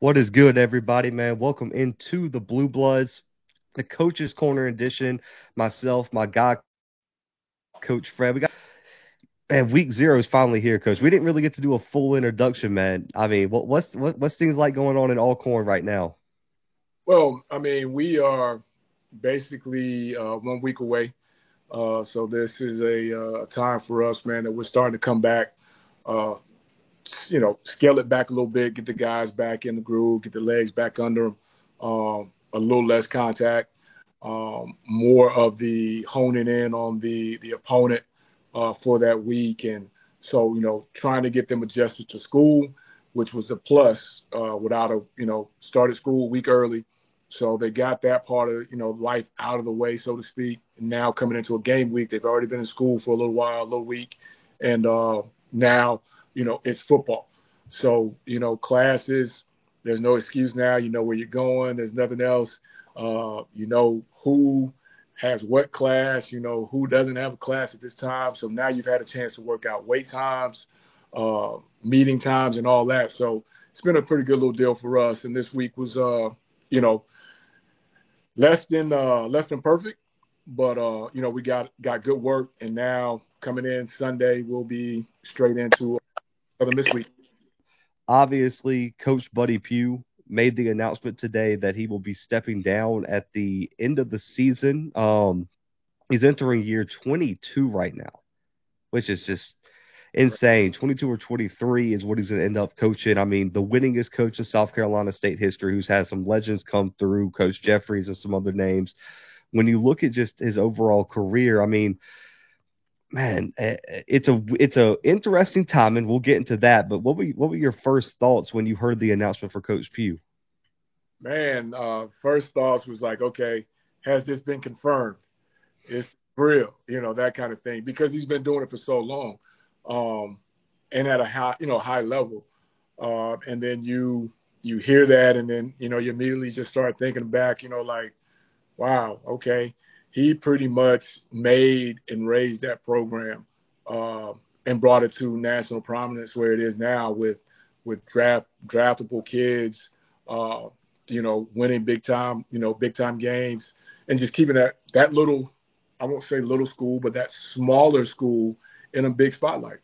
What is good, everybody, man? Welcome into the Blue Bloods, the Coach's Corner edition. Myself, my guy, Coach Fred. We got man, week zero is finally here, Coach. We didn't really get to do a full introduction, man. I mean, what, what's what, what's things like going on in Alcorn right now? Well, I mean, we are basically uh, one week away. Uh, so this is a, uh, time for us, man, that we're starting to come back. You know, scale it back a little bit, get the guys back in the groove, get the legs back under them, um, a little less contact, um, more of the honing in on the the opponent uh, for that week, and so you know, trying to get them adjusted to school, which was a plus uh, without a you know started school a week early, so they got that part of you know life out of the way, so to speak. And now coming into a game week, they've already been in school for a little while, a little week, and uh, now you know, it's football. So, you know, classes, there's no excuse now. You know where you're going. There's nothing else. Uh, you know who has what class, you know, who doesn't have a class at this time. So now you've had a chance to work out wait times, uh, meeting times, and all that. So it's been a pretty good little deal for us. And this week was, uh, you know, less than uh, less than perfect, but uh, you know, we got got good work. And now coming in Sunday, we'll be straight into for them this week. Obviously, Coach Buddy Pough made the announcement today that he will be stepping down at the end of the season. Um, he's entering year 22 right now, which is just insane. 22 or 23 is what he's going to end up coaching. I mean, the winningest coach in South Carolina State history, who's had some legends come through, Coach Jeffries and some other names. When you look at just his overall career, I mean, man, eh, eh, it's a it's a interesting time, and we'll get into that. But what were what were your first thoughts when you heard the announcement for Coach Pough? Man, uh, first thoughts was like, okay, has this been confirmed? It's real, you know, that kind of thing, because he's been doing it for so long, um, and at a high, you know, high level. Uh, and then you you hear that, and then you know you immediately just start thinking back, you know, like, wow, okay, he pretty much made and raised that program uh, and brought it to national prominence where it is now with with draft draftable kids, uh, you know, winning big time, you know, big time games, and just keeping that that little, I won't say little school, but that smaller school in a big spotlight.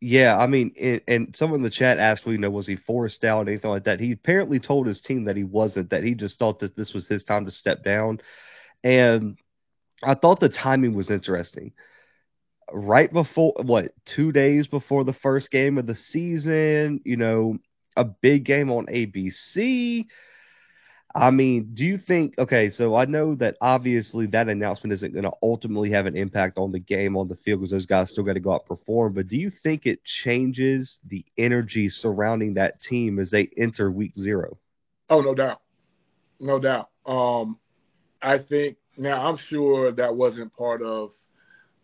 Yeah, I mean, it, and someone in the chat asked, you know, was he forced out, or anything like that? He apparently told his team that he wasn't, that he just thought that this was his time to step down. And I thought the timing was interesting. Right before, what, two days before the first game of the season, you know, a big game on ABC. I mean, do you think, okay, so I know that obviously that announcement isn't going to ultimately have an impact on the game on the field because those guys still got to go out and perform, but do you think it changes the energy surrounding that team as they enter week zero? Oh, no doubt. No doubt. Um, I think now I'm sure that wasn't part of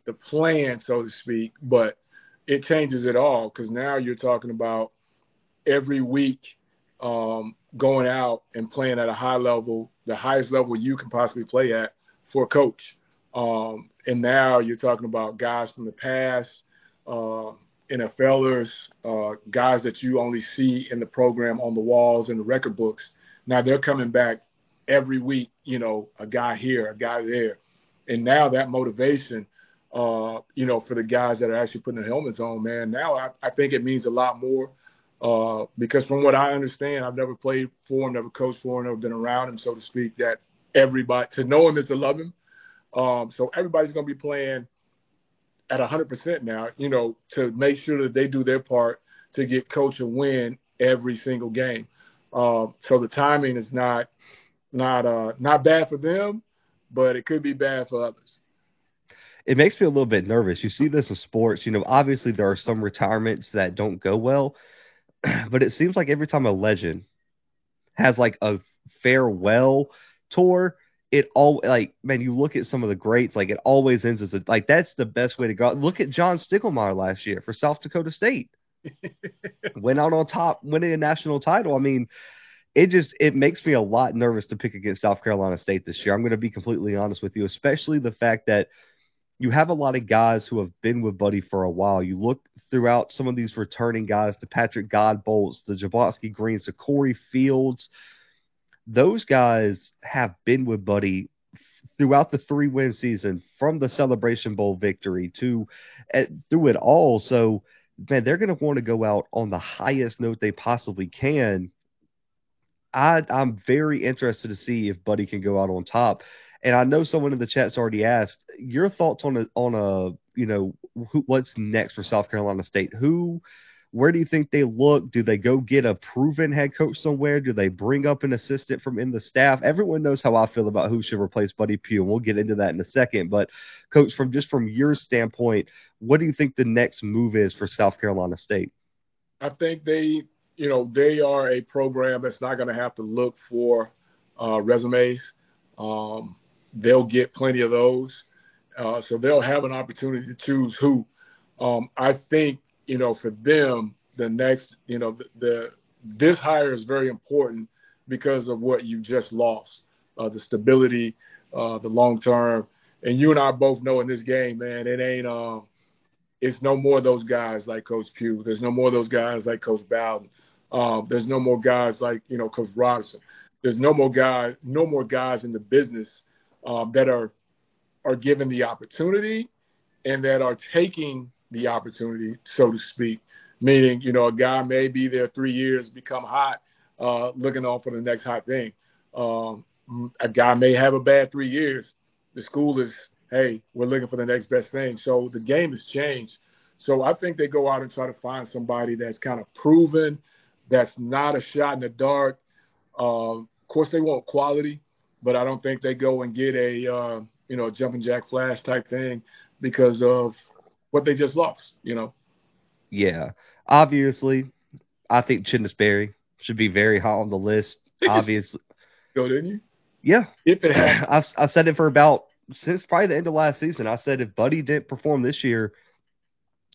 the plan, so to speak, but it changes it all because now you're talking about every week um, going out and playing at a high level, the highest level you can possibly play at for a coach. Um, and now you're talking about guys from the past, uh, NFLers, uh, guys that you only see in the program on the walls and the record books. Now they're coming back every week, you know, a guy here, a guy there. And now that motivation, uh, you know, for the guys that are actually putting the helmets on, man, now I, I think it means a lot more. Uh, because from what I understand, I've never played for him, never coached for him, never been around him, so to speak, that everybody, to know him is to love him. Um, so everybody's going to be playing at 100% now, you know, to make sure that they do their part to get coach a win every single game. Um, so the timing is not not uh not bad for them, but it could be bad for others. It makes me a little bit nervous. You see this in sports, you know, obviously there are some retirements that don't go well, but it seems like every time a legend has like a farewell tour, it all like man, you look at some of the greats, like it always ends as a like that's the best way to go. Look at John Stiegelmeier last year for South Dakota State. Went out on top, winning a national title. I mean, it just it makes me a lot nervous to pick against South Carolina State this year. I'm going to be completely honest with you, especially the fact that you have a lot of guys who have been with Buddy for a while. You look throughout some of these returning guys, the Patrick Godbolts, the Jablonski Greens, the Corey Fields. Those guys have been with Buddy throughout the three win season from the Celebration Bowl victory to uh, through it all. So, man, they're going to want to go out on the highest note they possibly can. I, I'm very interested to see if Buddy can go out on top. And I know someone in the chat's already asked your thoughts on a on a you know who, what's next for South Carolina State. Who, where do you think they look? Do they go get a proven head coach somewhere? Do they bring up an assistant from in the staff? Everyone knows how I feel about who should replace Buddy Pough, and we'll get into that in a second. But coach, from just from your standpoint, what do you think the next move is for South Carolina State? I think they, you know, they are a program that's not going to have to look for uh, resumes. Um, they'll get plenty of those. Uh, so they'll have an opportunity to choose who. Um, I think, you know, for them, the next, you know, the, the this hire is very important because of what you just lost, uh, the stability, uh, the long term. And you and I both know in this game, man, it ain't, um, it's no more those guys like Coach Pough. There's no more those guys like Coach Bowden. Um, there's no more guys like, you know, Coach Robinson. There's no more guys, no more guys in the business um, that are are given the opportunity and that are taking the opportunity, so to speak. Meaning, you know, a guy may be there three years, become hot, uh, looking on for the next hot thing. Um, a guy may have a bad three years. The school is, hey, we're looking for the next best thing. So the game has changed. So I think they go out and try to find somebody that's kind of proven, that's not a shot in the dark. Uh, of course, they want quality, but I don't think they go and get a uh, you know jumping jack flash type thing because of what they just lost. You know. Yeah, obviously, I think Chennis Berry should be very high on the list. Obviously, go didn't you? Yeah, if it had, I've I've said it for about since probably the end of last season. I said if Buddy didn't perform this year,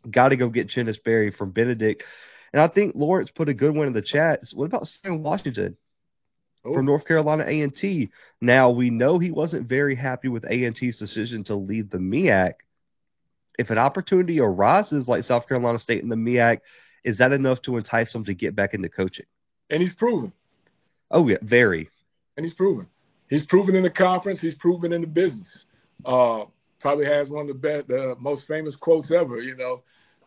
got to go get Chennis Berry from Benedict. And I think Lawrence put a good one in the chat. What about Sam Washington? oh. from North Carolina A&T. Now we know he wasn't very happy with A&T's decision to leave the MEAC. If an opportunity arises like South Carolina State in the MEAC, is that enough to entice him to get back into coaching? And he's proven. Oh yeah, very. And he's proven. He's proven in the conference. He's proven in the business. Uh, probably has one of the best, the most famous quotes ever. You know,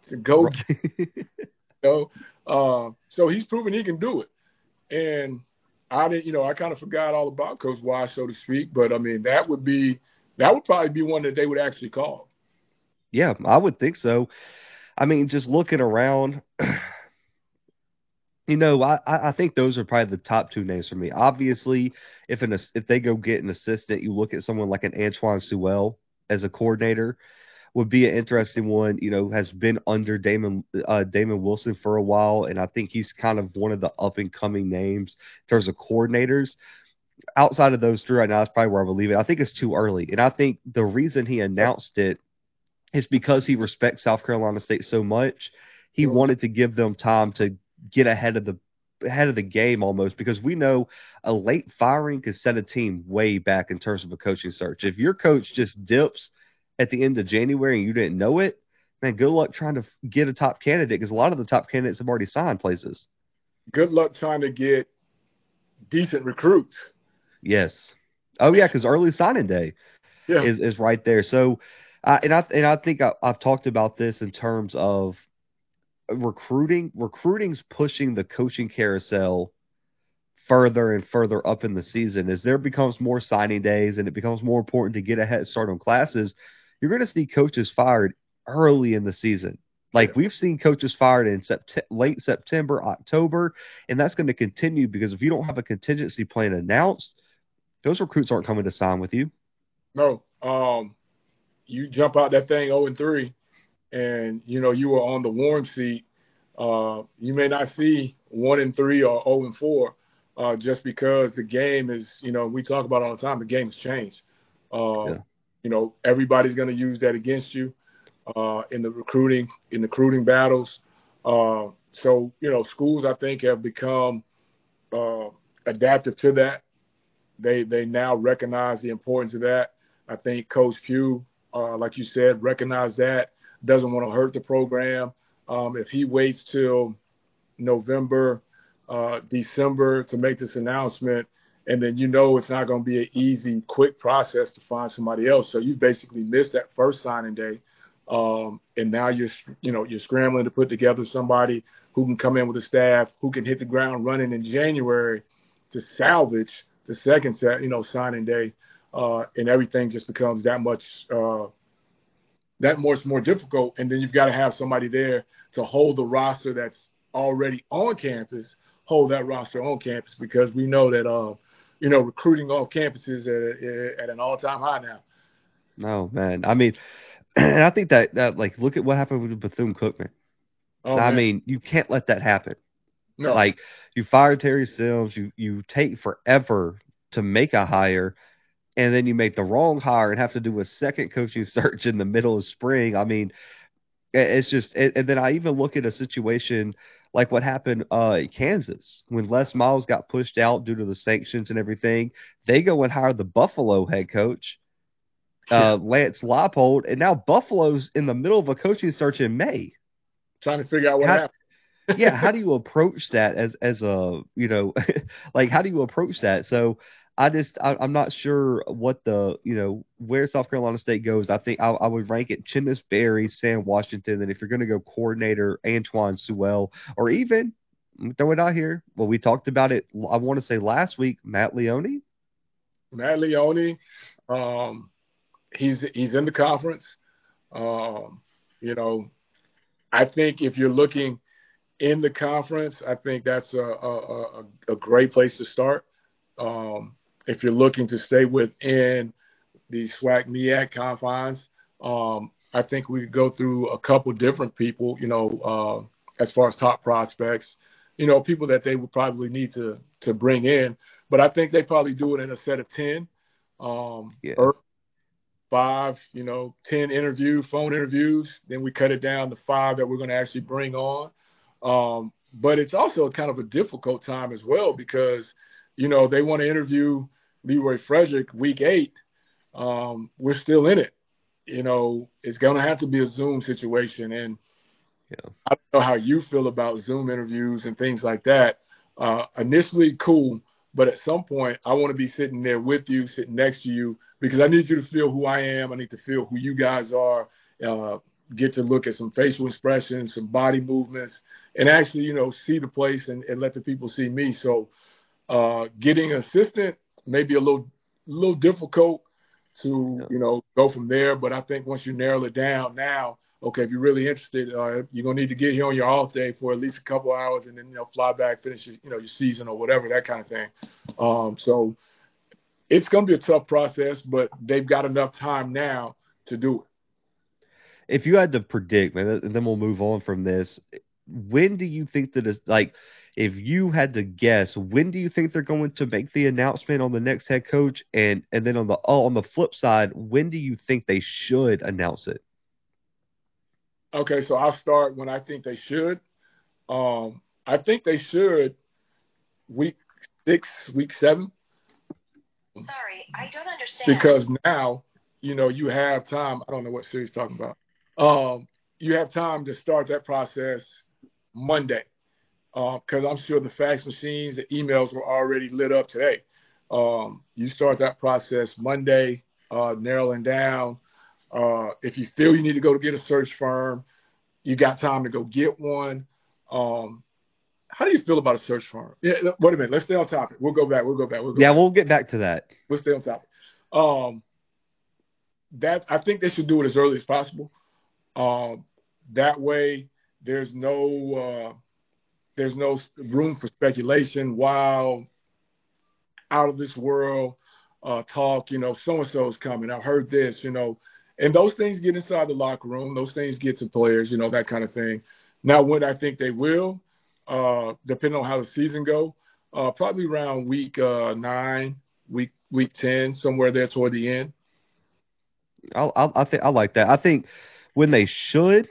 to go. Right. know, uh, so he's proven he can do it. And I didn't, you know, I kind of forgot all about Coach Wise, so to speak. But I mean, that would be that would probably be one that they would actually call. Yeah, I would think so. I mean, just looking around, you know, I, I think those are probably the top two names for me. Obviously, if an if they go get an assistant, you look at someone like an Antoine Sewell as a coordinator would be an interesting one. You know, has been under Damon uh, Damon Wilson for a while, and I think he's kind of one of the up and coming names in terms of coordinators. Outside of those three right now, that's probably where I believe it. I think it's too early, and I think the reason he announced it is because he respects South Carolina State so much. He wanted to give them time to get ahead of the ahead of the game almost because we know a late firing could set a team way back in terms of a coaching search. If your coach just dips at the end of January and you didn't know it, man, good luck trying to get a top candidate because a lot of the top candidates have already signed places. Good luck trying to get decent recruits. Yes. Oh yeah, because early signing day yeah. is is right there. So, uh, and I and I think I, I've talked about this in terms of recruiting. Recruiting's pushing the coaching carousel further and further up in the season as there becomes more signing days and it becomes more important to get a head start on classes you're going to see coaches fired early in the season. Like we've seen coaches fired in sept- late September, October, and that's going to continue because if you don't have a contingency plan announced, those recruits aren't coming to sign with you. No, um, you jump out that thing 0 and 3, and you know you were on the warm seat. Uh, you may not see one and three or 0 and 4, uh, just because the game is, you know, we talk about all the time. The game's changed. Uh, yeah you know, everybody's going to use that against you uh, in the recruiting in the recruiting battles. Uh, so you know, schools I think have become uh, adaptive to that. They they now recognize the importance of that. I think Coach Pough, uh, like you said, recognized that doesn't want to hurt the program. Um, if he waits till November, uh, December to make this announcement, and then you know it's not going to be an easy, quick process to find somebody else. So you basically missed that first signing day, um, and now you're you know you're scrambling to put together somebody who can come in with a staff who can hit the ground running in January to salvage the second set, you know, signing day, uh, and everything just becomes that much uh, that much more difficult. And then you've got to have somebody there to hold the roster that's already on campus, hold that roster on campus because we know that uh, you know, recruiting off campuses at, at an all time high now. No man, I mean, and I think that that like look at what happened with Bethune Cookman. Oh, I mean, you can't let that happen. No. Like you fire Terry Sims, you you take forever to make a hire, and then you make the wrong hire and have to do a second coaching search in the middle of spring. I mean, it's just, and then I even look at a situation like what happened uh, in Kansas when Les Miles got pushed out due to the sanctions and everything. They go and hire the Buffalo head coach, uh, Lance Leipold, and now Buffalo's in the middle of a coaching search in May. Trying to figure out what how, happened. yeah, how do you approach that as as a you know, like how do you approach that? So I just I, am not sure what the you know where South Carolina State goes. I think I, I would rank it Chennis Berry, Sam Washington, and if you're going to go coordinator Antoine Sewell, or even throw it out here. Well, we talked about it. I want to say last week, Matt Leone. Matt Leone, um, he's he's in the conference. Um, you know, I think if you're looking in the conference, I think that's a a, a great place to start. Um, if you're looking to stay within the SWAC MEAC confines, um, I think we could go through a couple different people, you know, uh, as far as top prospects, you know, people that they would probably need to to bring in. But I think they probably do it in a set of ten, um, yeah. or five, you know, ten interview phone interviews. Then we cut it down to five that we're going to actually bring on. Um, but it's also kind of a difficult time as well because, you know, they want to interview Leroy Frederick week eight, um, we're still in it. You know, it's going to have to be a Zoom situation. And yeah. I don't know how you feel about Zoom interviews and things like that. Uh, initially, cool. But at some point, I want to be sitting there with you, sitting next to you, because I need you to feel who I am. I need to feel who you guys are. Uh, get to look at some facial expressions, some body movements, and actually, you know, see the place and, and let the people see me. So, uh, getting an assistant maybe a little little difficult to yeah. you know go from there. But I think once you narrow it down now, okay, if you're really interested, uh, you're gonna need to get here on your off day for at least a couple hours, and then you know fly back, finish your, you know your season or whatever that kind of thing. Um, so it's gonna be a tough process, but they've got enough time now to do it. If you had to predict, man, and then we'll move on from this. When do you think that is like? If you had to guess, when do you think they're going to make the announcement on the next head coach? And and then on the oh, on the flip side, when do you think they should announce it? Okay, so I'll start when I think they should. Um, I think they should week six, week seven. Sorry, I don't understand. Because now, you know, you have time. I don't know what series talking about. Um, you have time to start that process Monday because um, I'm sure the fax machines, the emails were already lit up today. Um, you start that process Monday, uh, narrowing down. Uh, if you feel you need to go to get a search firm, you got time to go get one. Um, how do you feel about a search firm? Yeah, wait a minute. Let's stay on topic. We'll go back. We'll go back. We'll go yeah, back. we'll get back to that. We'll stay on topic. Um, that I think they should do it as early as possible. Um, that way, there's no uh, there's no room for speculation. While out of this world uh, talk, you know, so and so is coming. I've heard this, you know, and those things get inside the locker room. Those things get to players, you know, that kind of thing. Now, when I think they will, uh, depending on how the season go, uh, probably around week uh, nine, week week ten, somewhere there toward the end. I, I, I think I like that. I think when they should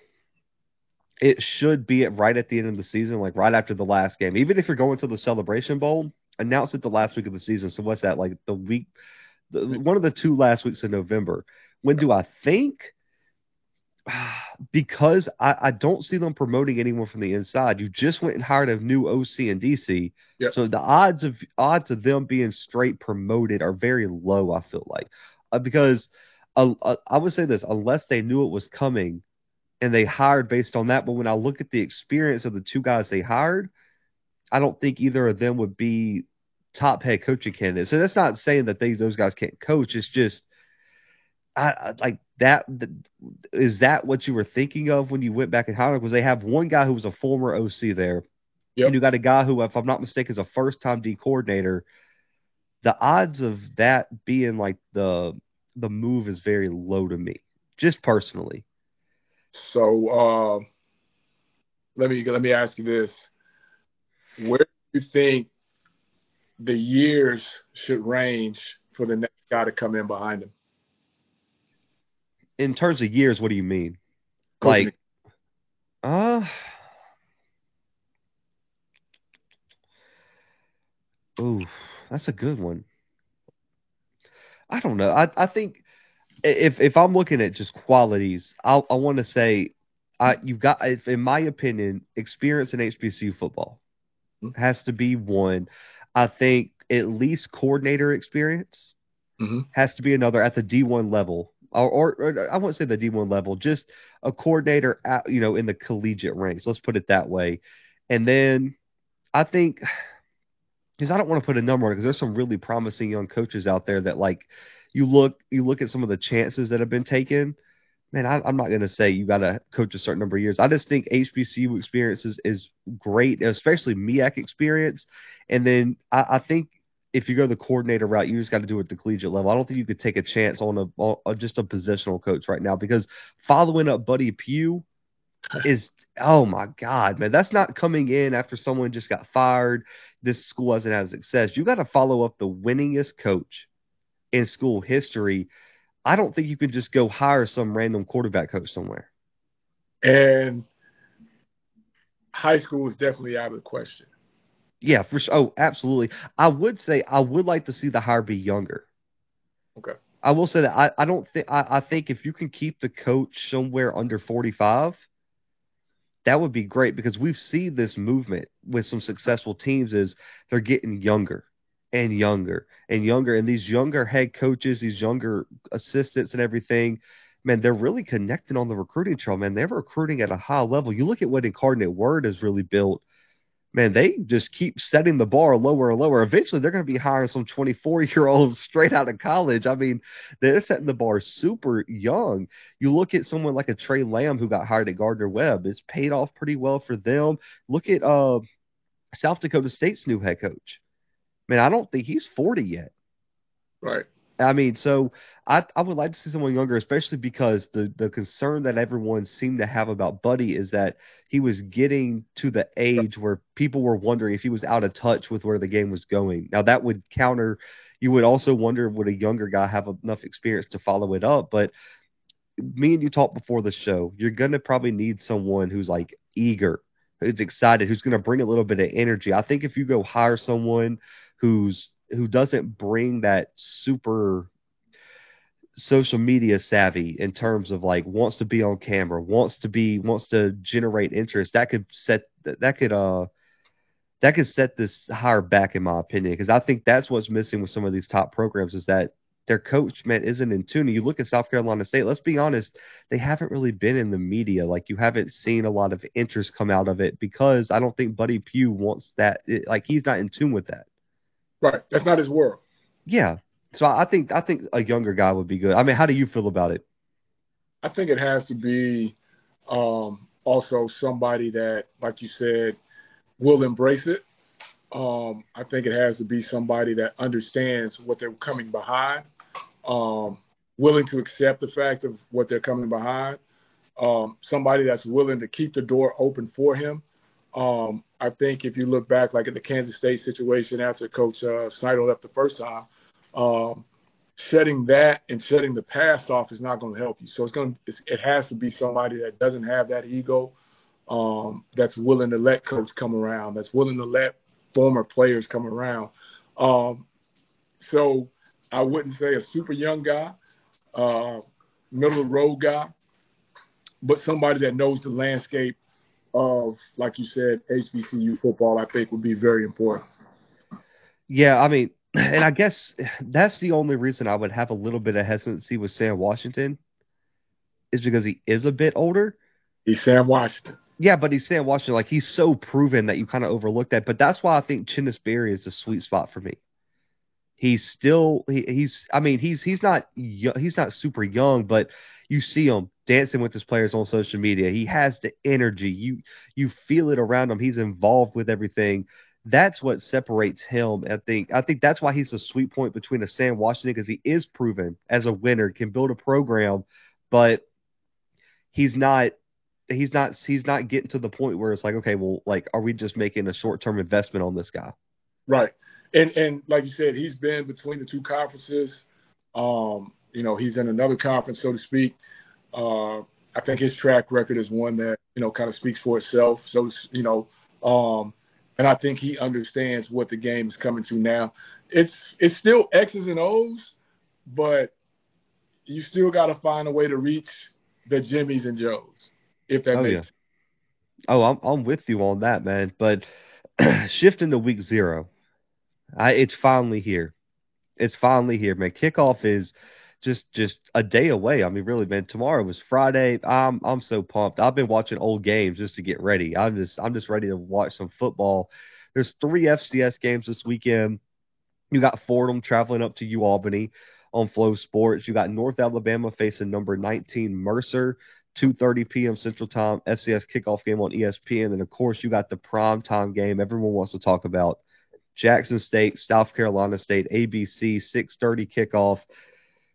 it should be right at the end of the season, like right after the last game. Even if you're going to the Celebration Bowl, announce it the last week of the season. So what's that like? The week, the, one of the two last weeks of November. When do I think? because I, I don't see them promoting anyone from the inside. You just went and hired a new OC in DC. Yep. So the odds of odds of them being straight promoted are very low. I feel like uh, because uh, uh, I would say this unless they knew it was coming and they hired based on that. But when I look at the experience of the two guys they hired, I don't think either of them would be top head coaching candidates. And that's not saying that they those guys can't coach. It's just I, I like that. Is that what you were thinking of when you went back and hired? Because they have one guy who was a former OC there, Yep. and you got a guy who, if I'm not mistaken, is a first time D coordinator. The odds of that being like the the move is very low to me, just personally. So uh, let me let me ask you this: Where do you think the years should range for the next guy to come in behind him? In terms of years, what do you mean? Coaching Like, uh, ooh, that's a good one. I don't know. I I think if if I'm looking at just qualities, I I want to say, I you've got, if, in my opinion, experience in HBCU football Mhm. has to be one. I think at least coordinator experience Mhm. has to be another at the D1 level, or, or, or I won't say the D1 level, just a coordinator, at, you know, in the collegiate ranks. Let's put it that way. And then I think because I don't want to put a number on it because there's some really promising young coaches out there that like you look you look at some of the chances that have been taken. Man, I, I'm not going to say you got to coach a certain number of years. I just think HBCU experience is, is great, especially MEAC experience. And then I, I think if you go the coordinator route, you just got to do it at the collegiate level. I don't think you could take a chance on a on uh, just a positional coach right now because following up Buddy Pough is oh my god, man, that's not coming in after someone just got fired. This school hasn't had success. You got to follow up the winningest coach in school history. I don't think you can just go hire some random quarterback coach somewhere. And high school is definitely out of the question. Yeah, for sure. Oh, absolutely. I would say I would like to see the hire be younger. Okay. I will say that I, I don't think I, I think if you can keep the coach somewhere under 45, that would be great because we've seen this movement with some successful teams is they're getting younger and younger and younger and these younger head coaches, these younger assistants and everything, man, they're really connecting on the recruiting trail, man. They're recruiting at a high level. You look at what Incarnate Word has really built man, they just keep setting the bar lower and lower. Eventually, they're going to be hiring some 24 year olds straight out of college. I mean, they're setting the bar super young. You look at someone like a Trey Lamb who got hired at Gardner Webb, it's paid off pretty well for them. Look at uh, South Dakota State's new head coach. Man, I don't think he's 40 yet. Right. I mean, so I I would like to see someone younger, especially because the the concern that everyone seemed to have about Buddy is that he was getting to the age where people were wondering if he was out of touch with where the game was going. Now that would counter. You would also wonder would a younger guy have enough experience to follow it up, but me and you talked before the show. You're gonna probably need someone who's like eager, who's excited, who's gonna bring a little bit of energy. I think if you go hire someone who's who doesn't bring that super social media savvy in terms of like wants to be on camera, wants to be wants to generate interest, that could set that could uh that could set this higher back in my opinion because I think that's what's missing with some of these top programs is that their coach man isn't in tune. You look at South Carolina State. Let's be honest, they haven't really been in the media. Like you haven't seen a lot of interest come out of it because I don't think Buddy Pough wants that. Like he's not in tune with that. Right. That's not his world. Yeah. So I think I think a younger guy would be good. I mean, how do you feel about it? I think it has to be um, also somebody that, like you said, will embrace it. Um, I think it has to be somebody that understands what they're coming behind, um, willing to accept the fact of what they're coming behind, um, somebody that's willing to keep the door open for him. I think if you look back, like in the Kansas State situation after Coach uh, Snyder left the first time, um, shutting that and shutting the past off is not going to help you. So it's going to, it has to be somebody that doesn't have that ego, um, that's willing to let coach come around, that's willing to let former players come around. Um, so I wouldn't say a super young guy, uh, middle of the road guy, but somebody that knows the landscape of, like you said, HBCU football, I think would be very important. Yeah, I mean, and I guess that's the only reason I would have a little bit of hesitancy with Sam Washington is because he is a bit older. He's Sam Washington. Yeah, but he's Sam Washington. Like he's so proven that you kind of overlook that. But that's why I think Chennis Berry is the sweet spot for me. He's still he, he's I mean he's he's not he's not super young, but you see him dancing with his players on social media. He has the energy. You you feel it around him. He's involved with everything. That's what separates him. I think I think that's why he's a sweet point between a Sam Washington because he is proven as a winner, can build a program, but he's not he's not he's not getting to the point where it's like okay well like are we just making a short term investment on this guy right and and like you said he's been between the two conferences um you know he's in another conference so to speak uh i think his track record is one that you know kind of speaks for itself so you know um and i think he understands what the game is coming to now it's it's still x's and o's but you still got to find a way to reach the jimmies and joes if that oh, makes yeah. sense. Oh, I'm I'm with you on that, man. But shifting to week zero, I it's finally here. It's finally here, man. Kickoff is just just a day away. I mean, really, man. Tomorrow was Friday. I'm I'm so pumped. I've been watching old games just to get ready. I'm just I'm just ready to watch some football. There's three FCS games this weekend. You got Fordham traveling up to UAlbany on Flow Sports. You got North Alabama facing number 19 Mercer. 2:30 p.m. Central Time FCS kickoff game on ESPN, and then of course you got the prime time game everyone wants to talk about. Jackson State, South Carolina State, ABC 6:30 kickoff.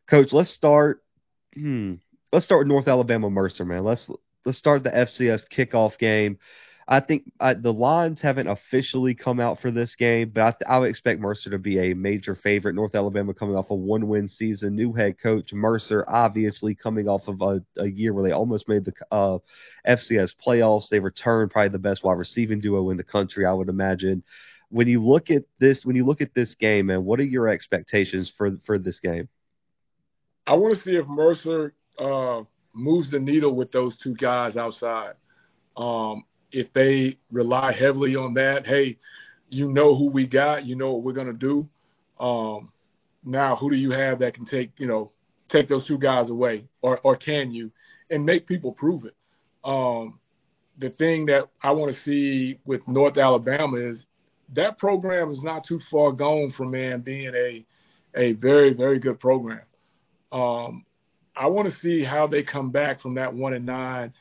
Coach, let's start. Hmm, let's start with North Alabama Mercer, man. Let's let's start the FCS kickoff game. I think uh, the lines haven't officially come out for this game, but I, th- I, would expect Mercer to be a major favorite. North Alabama coming off a one win season, new head coach Mercer, obviously coming off of a, a year where they almost made the uh, FCS playoffs. They returned probably the best wide receiving duo in the country, I would imagine. When you look at this, when you look at this game, man, what are your expectations for for this game? I want to see if Mercer uh, moves the needle with those two guys outside. Um, if they rely heavily on that, hey, you know who we got, you know what we're gonna do. Um, now, who do you have that can take you know take those two guys away, or or can you, and make people prove it? Um, the thing that I want to see with North Alabama is that program is not too far gone from man being a a very very good program. Um, I want to see how they come back from that one and nine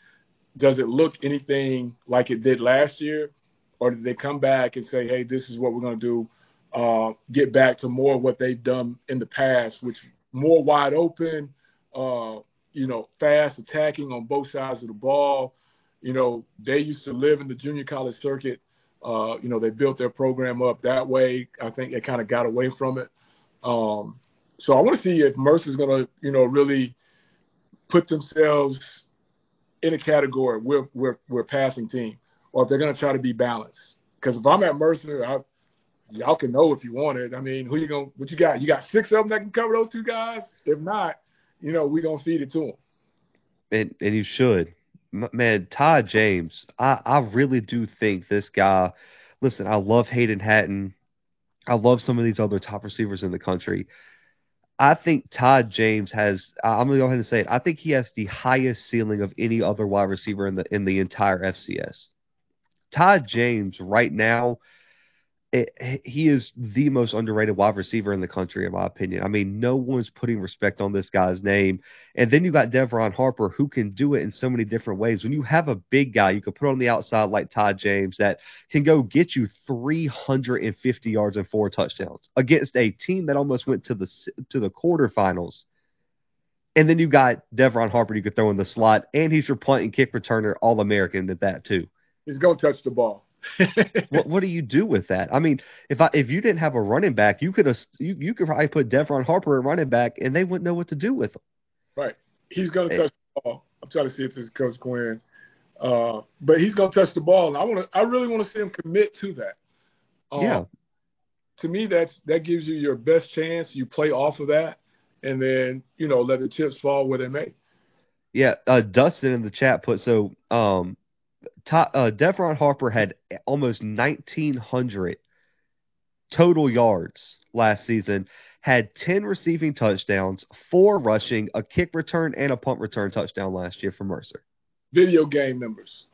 does it look anything like it did last year, or did they come back and say, "Hey, this is what we're going to do"? Uh, get back to more of what they've done in the past, which more wide open, uh, you know, fast attacking on both sides of the ball. You know, they used to live in the junior college circuit. Uh, you know, they built their program up that way. I think they kind of got away from it. Um, so I want to see if Mercer's going to, you know, really put themselves in a category, we're we're we're passing team, or if they're going to try to be balanced. Because if I'm at Mercer, I, y'all can know if you want it. I mean, who you going? What you got? You got six of them that can cover those two guys. If not, you know, we gonna feed it to them. And and you should, man. Ty James, I I really do think this guy. Listen, I love Hayden Hatten. I love some of these other top receivers in the country. I think Ty James has. I'm gonna go ahead and say it. I think he has the highest ceiling of any other wide receiver in the in the entire FCS. Ty James right now it, he is the most underrated wide receiver in the country, in my opinion. I mean, no one's putting respect on this guy's name. And then you got Devron Harper, who can do it in so many different ways. When you have a big guy, you can put on the outside like Ty James that can go get you 350 yards and four touchdowns against a team that almost went to the to the quarterfinals. And then you got Devron Harper you could throw in the slot, and he's your punt and kick returner, all American at that too. He's gonna touch the ball what what do you do with that? I mean, if I if you didn't have a running back, you could have you, you could probably put Devron Harper at running back, and they wouldn't know what to do with him. Right. He's going to touch the ball. I'm trying to see if this is Coach Quinn, uh, but he's going to touch the ball, and I want to. I really want to see him commit to that. Um, yeah. To me, that's that gives you your best chance. You play off of that, and then you know let the chips fall where they may. Yeah, uh, Dustin in the chat put so um, uh, Devron Harper had almost 1,900 total yards last season, had 10 receiving touchdowns, four rushing, a kick return, and a punt return touchdown last year for Mercer. Video game numbers.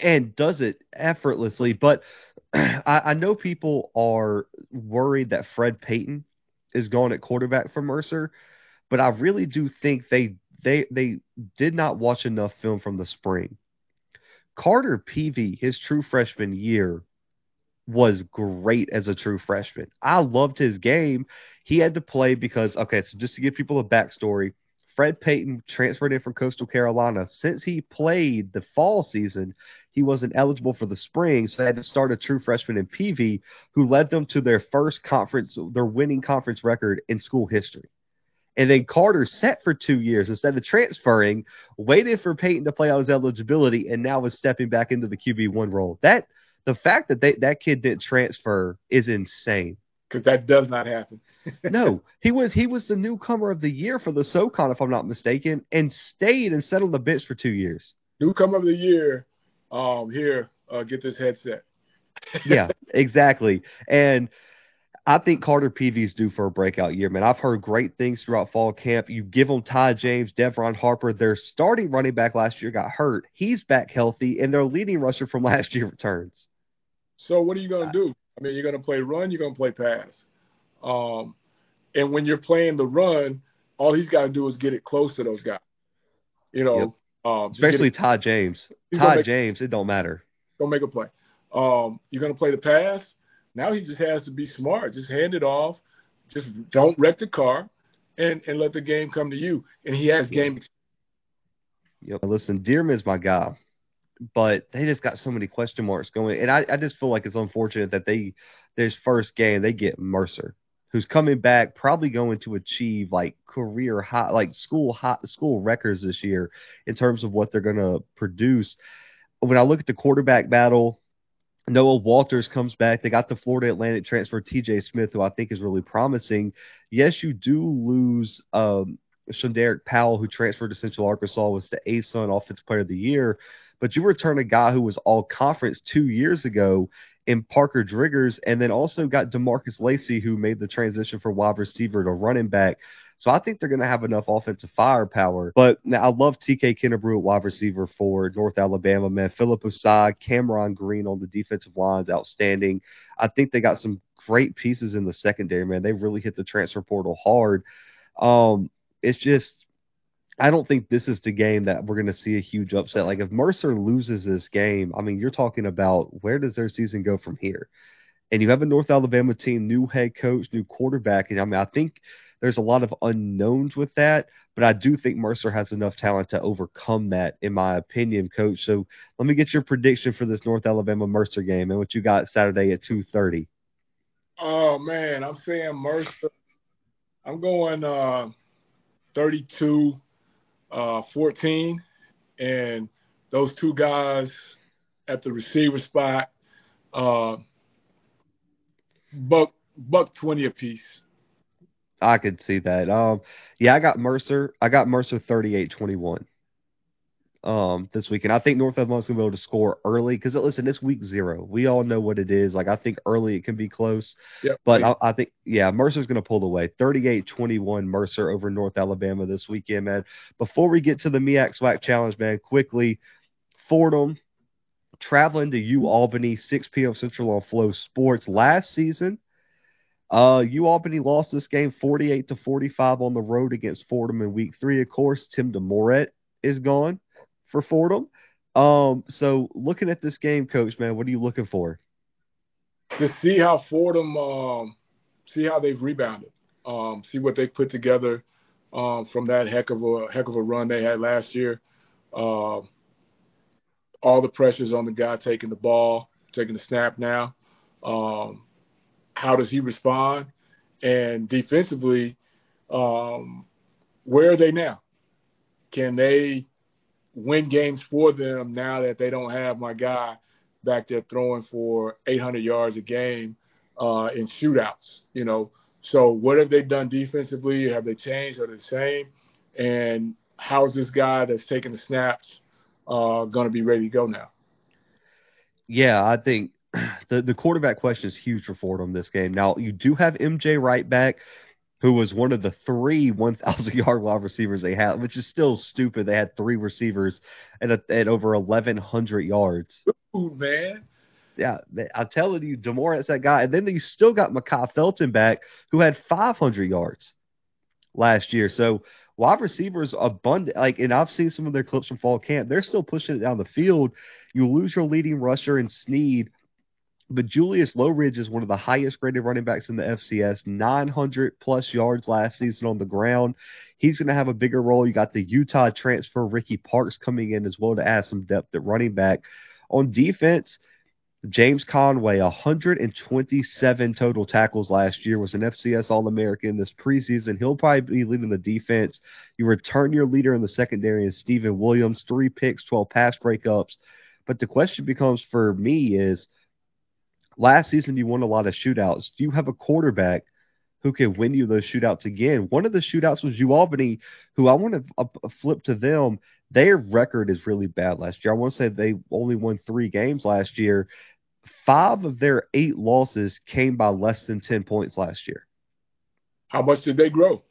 And does it effortlessly. But I, I know people are worried that Fred Payton is going at quarterback for Mercer, but I really do think they they they did not watch enough film from the spring. Carter Peavy, his true freshman year, was great as a true freshman. I loved his game. He had to play because, okay, so just to give people a backstory, Fred Payton transferred in from Coastal Carolina. Since he played the fall season, he wasn't eligible for the spring, so they had to start a true freshman in Peavy, who led them to their first conference, their winning conference record in school history. And then Carter set for two years instead of transferring, waited for Payton to play out his eligibility, and now is stepping back into the QB one role. That the fact that they, that kid didn't transfer is insane. Because that does not happen. no, he was he was the newcomer of the year for the SoCon, if I'm not mistaken, and stayed and sat on the bench for two years. Newcomer of the year. Um, here, uh, get this headset. yeah, exactly. And I think Carter Peavy's due for a breakout year, man. I've heard great things throughout fall camp. You give them Ty James, Devron Harper. Their starting running back last year got hurt. He's back healthy, and their leading rusher from last year returns. So what are you going to do? I mean, you're going to play run, you're going to play pass. Um, and when you're playing the run, all he's got to do is get it close to those guys. You know, yep. um, especially Ty James. Todd make, James, it don't matter. Don't make a play. Um, you're going to play the pass. Now he just has to be smart. Just hand it off. Just don't wreck the car, and and let the game come to you. And he has game. Yep. Listen, Dearmon's my guy but they just got so many question marks going. And I, I just feel like it's unfortunate that they this first game they get Mercer, who's coming back, probably going to achieve like career high, like school high, school records this year in terms of what they're going to produce. When I look at the quarterback battle, Noah Walters comes back. They got the Florida Atlantic transfer TJ Smith, who I think is really promising. Yes, you do lose um, Powell, who transferred to Central Arkansas, was the ASUN Offensive Player of the Year but you return a guy who was all conference two years ago in Parker Driggers, and then also got Demarcus Lacey, who made the transition from wide receiver to running back. So I think they're going to have enough offensive firepower. But now I love TK Kennebrew at wide receiver for North Alabama, man. Philip Ossai, Cameron Green on the defensive lines, outstanding. I think they got some great pieces in the secondary, man. They really hit the transfer portal hard. Um, it's just I don't think this is the game that we're going to see a huge upset. Like if Mercer loses this game, I mean, you're talking about where does their season go from here? And you have a North Alabama team, new head coach, new quarterback, and I mean, I think there's a lot of unknowns with that, but I do think Mercer has enough talent to overcome that, in my opinion, coach. So let me get your prediction for this North Alabama Mercer game and what you got Saturday at two thirty. Oh man, I'm saying Mercer. I'm going uh, 32 uh, 14, and those two guys at the receiver spot, uh, buck buck 20 apiece. I could see that. Um, yeah, I got Mercer. I got Mercer 38-21 um, this weekend. I think North Alabama's gonna be able to score early because listen, it's week zero. We all know what it is. Like I think early it can be close. Yep. But I, I, think yeah, Mercer's gonna pull away. 38-21 Mercer over North Alabama this weekend, man. Before we get to the MEAC SWAC challenge, man, quickly, Fordham traveling to U Albany, 6 p.m. Central on Flow Sports. Last season, uh, U Albany lost this game 48 to 45 on the road against Fordham in week three. Of course, Tim DeMorat is gone for Fordham. Um, so looking at this game, coach, man, what are you looking for? To see how Fordham, um, see how they've rebounded, um, see what they've put together um, from that heck of a heck of a run they had last year. Uh, all the pressures on the guy taking the ball, taking the snap now. Um, how does he respond? And defensively, um, where are they now? Can they win games for them now that they don't have my guy back there throwing for 800 yards a game uh, in shootouts. You know, so what have they done defensively? Have they changed? Are they the same? And how is this guy that's taking the snaps uh, going to be ready to go now? Yeah, I think the the quarterback question is huge for Fordham this game. Now you do have MJ Wright back, who was one of the three 1,000 yard wide receivers they had, which is still stupid. They had three receivers at a, at over 1,100 yards. Ooh, man. Yeah, I'm telling you, DeMorat's that guy. And then you still got Makai Felton back, who had 500 yards last year. So wide receivers abundant. Like, and I've seen some of their clips from fall camp. They're still pushing it down the field. You lose your leading rusher in Sneed, but Julius Loughridge is one of the highest graded running backs in the FCS, 900 plus yards last season on the ground. He's going to have a bigger role. You got the Utah transfer Ricky Parks coming in as well to add some depth at running back. On defense, James Conway, 127 total tackles last year, was an FCS All American this preseason. He'll probably be leading the defense. You return your leader in the secondary and Stephen Williams, three picks, 12 pass breakups. But the question becomes for me is last season you won a lot of shootouts. Do you have a quarterback who can win you those shootouts again? One of the shootouts was UAlbany, who I want to uh, flip to them. Their record is really bad last year. I want to say they only won three games last year five of their eight losses came by less than 10 points last year. How much did they grow?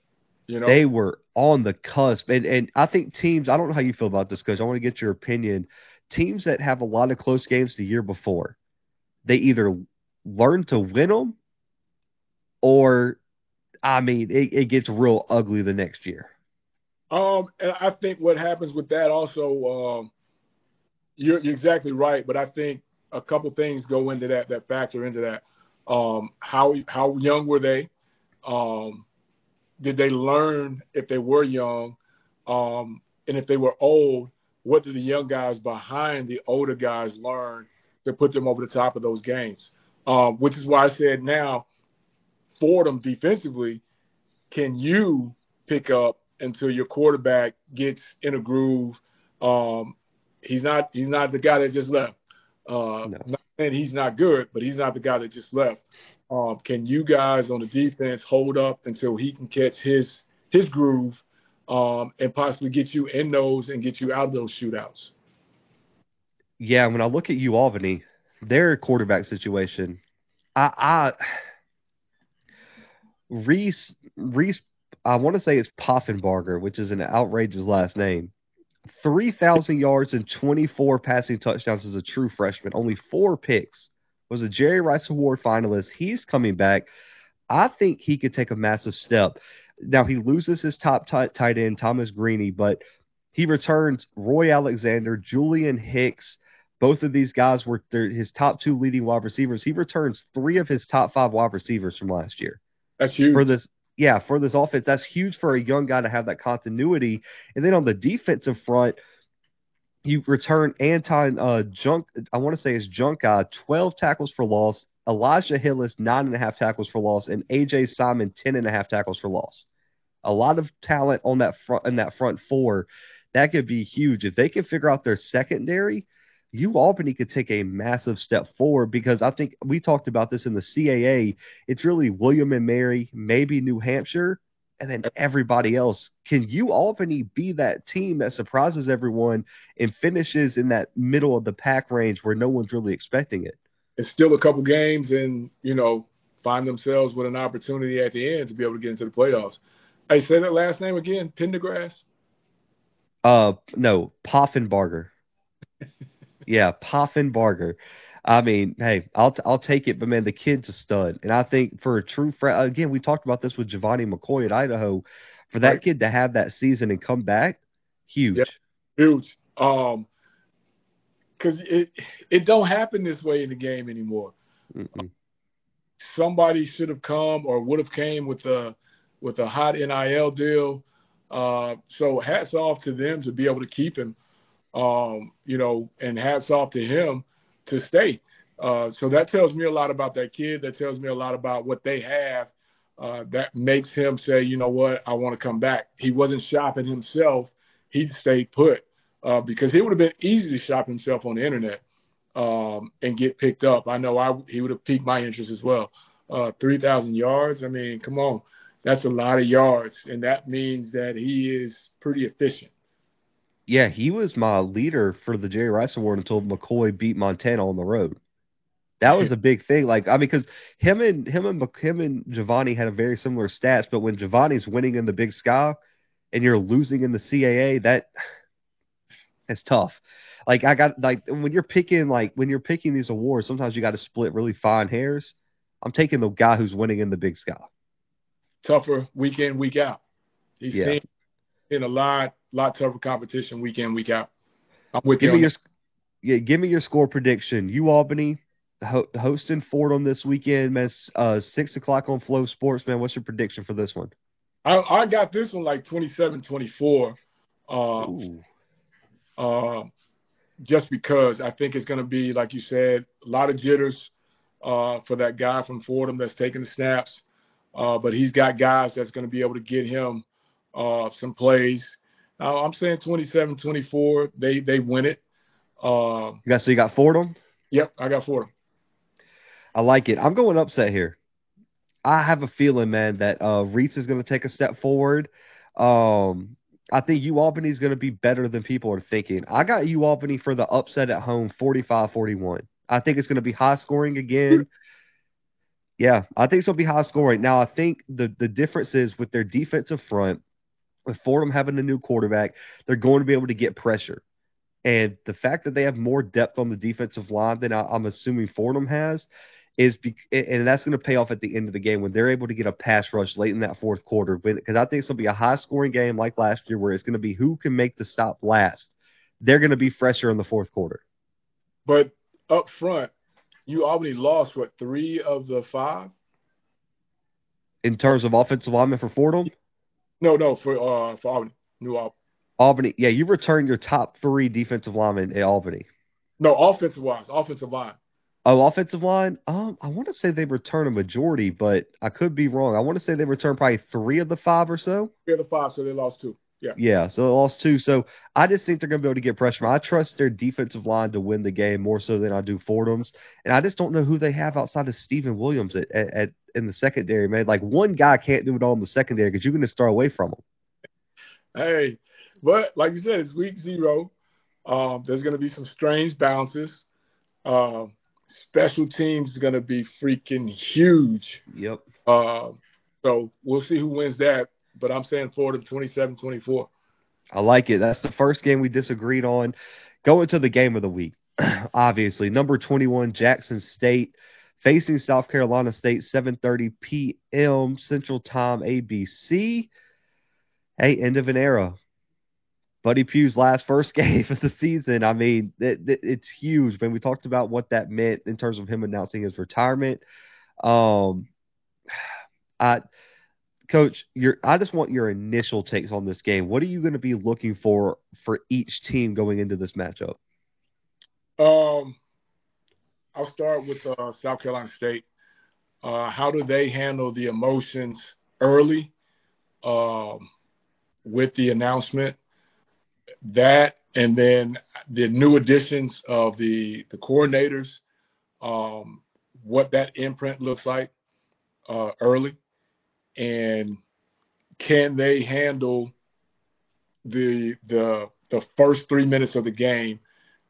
You know, they were on the cusp. And, and I think teams, I don't know how you feel about this, coach. I want to get your opinion. Teams that have a lot of close games the year before, they either learn to win them or, I mean, it, it gets real ugly the next year. Um, and I think what happens with that also, um, you're, you're exactly right. But I think a couple things go into that that factor into that. Um, how how young were they? Um, did they learn if they were young? Um, and if they were old, what did the young guys behind the older guys learn to put them over the top of those games? Um, which is why I said now, Fordham defensively, can you pick up until your quarterback gets in a groove? Um, he's not he's not the guy that just left. Uh, no. Not saying he's not good, but he's not the guy that just left. Um, can you guys on the defense hold up until he can catch his his groove um, and possibly get you in those and get you out of those shootouts? Yeah, when I look at UAlbany, their quarterback situation, I, I Reese Reese, I want to say it's Poffenbarger, which is an outrageous last name. 3,000 yards and 24 passing touchdowns as a true freshman. Only four picks. Was a Jerry Rice Award finalist. He's coming back. I think he could take a massive step. Now he loses his top tight end Thomas Greaney, but he returns Roy Alexander, Julian Hicks. Both of these guys were his top two leading wide receivers. He returns three of his top five wide receivers from last year. That's huge for this yeah, for this offense, that's huge for a young guy to have that continuity. And then on the defensive front, you return Anton uh, Junk. I want to say it's Junk guy, 12 tackles for loss. Elijah Hillis, nine and a half tackles for loss, and AJ Simon, 10 and a half tackles for loss. A lot of talent on that front in that front four. That could be huge if they can figure out their secondary. UAlbany could take a massive step forward because I think we talked about this in the CAA. It's really William and Mary, maybe New Hampshire, and then everybody else. Can UAlbany be that team that surprises everyone and finishes in that middle of the pack range where no one's really expecting it? It's still a couple games and, you know, find themselves with an opportunity at the end to be able to get into the playoffs. I say that last name again, Pendergrass? Uh, no, Poffenbarger. yeah, Poffenbarger. I mean, hey, I'll I'll take it, but man, the kid's a stud, and I think for a true friend, again, we talked about this with Gevani McCoy at Idaho. For that right. kid to have that season and come back, huge, yeah, huge. Um, because it it don't happen this way in the game anymore. Mm-mm. Somebody should have come or would have came with a with a hot NIL deal. Uh, so hats off to them to be able to keep him um, you know, and hats off to him to stay. Uh, so that tells me a lot about that kid. That tells me a lot about what they have. Uh, that makes him say, you know what, I want to come back. He wasn't shopping himself; he stayed put uh, because it would have been easy to shop himself on the internet um, and get picked up. I know I he would have piqued my interest as well. Uh, Three thousand yards. I mean, come on, that's a lot of yards, and that means that he is pretty efficient. Yeah, he was my leader for the Jerry Rice Award until McCoy beat Montana on the road. That was a big thing. Like I mean, because him and him and him and Gevani had a very similar stats, but when Gevani's winning in the Big Sky and you're losing in the CAA, that it's tough. Like I got like when you're picking like when you're picking these awards, sometimes you got to split really fine hairs. I'm taking the guy who's winning in the Big Sky. Tougher week in, week out. He's Yeah. seen in a lot, lot tougher competition week in, week out. I'm with Give you. me your yeah, give me your score prediction. UAlbany ho- hosting Fordham this weekend, man. Uh, six o'clock on FloSports, man. What's your prediction for this one? I, I got this one like 27 24. Uh, uh, just because I think it's going to be, like you said, a lot of jitters uh, for that guy from Fordham that's taking the snaps. Uh, but he's got guys that's going to be able to get him uh, some plays. Uh, I'm saying 27 24. They, they win it. Uh, You got so you got Fordham. yep, I got Fordham. I like it. I'm going upset here. I have a feeling, man, that uh, Reese is going to take a step forward. Um, I think UAlbany is going to be better than people are thinking. I got UAlbany for the upset at home, 45-41. I think it's going to be high scoring again. Yeah, I think it's going to be high scoring. Now, I think the the difference is with their defensive front, with Fordham having a new quarterback, they're going to be able to get pressure. And the fact that they have more depth on the defensive line than I, I'm assuming Fordham has is, be, and that's going to pay off at the end of the game when they're able to get a pass rush late in that fourth quarter. Because I think it's going to be a high scoring game like last year, where it's going to be who can make the stop last. They're going to be fresher in the fourth quarter. But up front, you already lost, what, three of the five? In terms of offensive linemen for Fordham, No, no, for uh, for Albany. New Albany. Albany, yeah, you returned your top three defensive linemen at Albany. No, offensive wise, offensive line. Oh, offensive line. Um, I want to say they return a majority, but I could be wrong. I want to say they return probably three of the five or so. Three of the five, so they lost two. Yeah. Yeah, so they lost two. So I just think they're going to be able to get pressure. I trust their defensive line to win the game more so than I do Fordham's. And I just don't know who they have outside of Stephen Williams at, at, at in the secondary, man. Like one guy can't do it all in the secondary because you're going to start away from him. Hey, but like you said, it's week zero. Um, there's going to be some strange bounces. Um, special teams is going to be freaking huge. Yep. Uh, so we'll see who wins that. But I'm saying Florida 27 24. I like it. That's the first game we disagreed on. Going to the game of the week. Obviously, number 21 Jackson State facing South Carolina State 7:30 p.m. Central Time ABC. Hey, end of an era. Buddy Pough's last first game of the season. I mean, it, it, it's huge. Man, we talked about what that meant in terms of him announcing his retirement. Um, I, Coach, your I just want your initial takes on this game. What are you going to be looking for for each team going into this matchup? Um, I'll start with uh, South Carolina State. Uh, how do they handle the emotions early um, with the announcement? That and then the new additions of the the coordinators, um, what that imprint looks like uh, early, and can they handle the the the first three minutes of the game?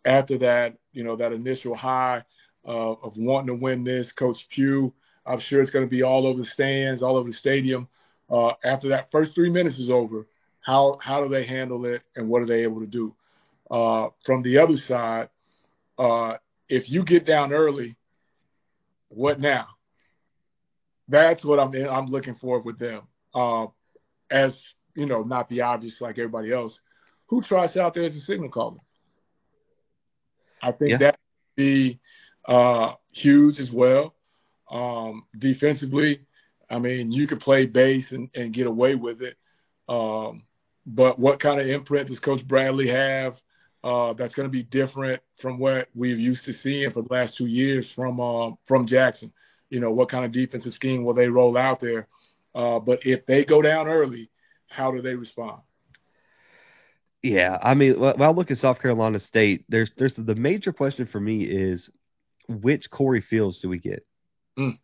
After that, you know, that initial high uh, of wanting to win this, Coach Pough, I'm sure it's going to be all over the stands, all over the stadium. Uh, after that first three minutes is over, how how do they handle it, and what are they able to do? Uh, from the other side, uh, if you get down early, what now? That's what I'm I'm looking for with them. Uh, as you know, not the obvious like everybody else. Who tries out there as a signal caller? I think Yeah. that would be uh, huge as well. Um, defensively, I mean, you could play base and, and get away with it. Um, but what kind of imprint does Coach Bradley have uh, that's going to be different from what we've used to seeing for the last two years from uh, from Jackson? You know, what kind of defensive scheme will they roll out there? Uh, but if they go down early, how do they respond? Yeah, I mean, when I look at South Carolina State, there's there's the major question for me is which Corey Fields do we get? Mm.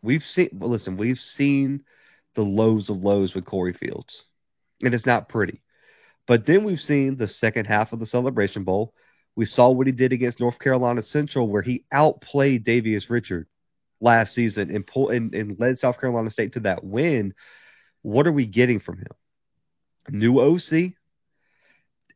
We've seen, well, listen, we've seen the lows of lows with Corey Fields, and it's not pretty. But then we've seen the second half of the Celebration Bowl. We saw what he did against North Carolina Central, where he outplayed Davius Richard last season and pull and, and led South Carolina State to that win. What are we getting from him? New OC,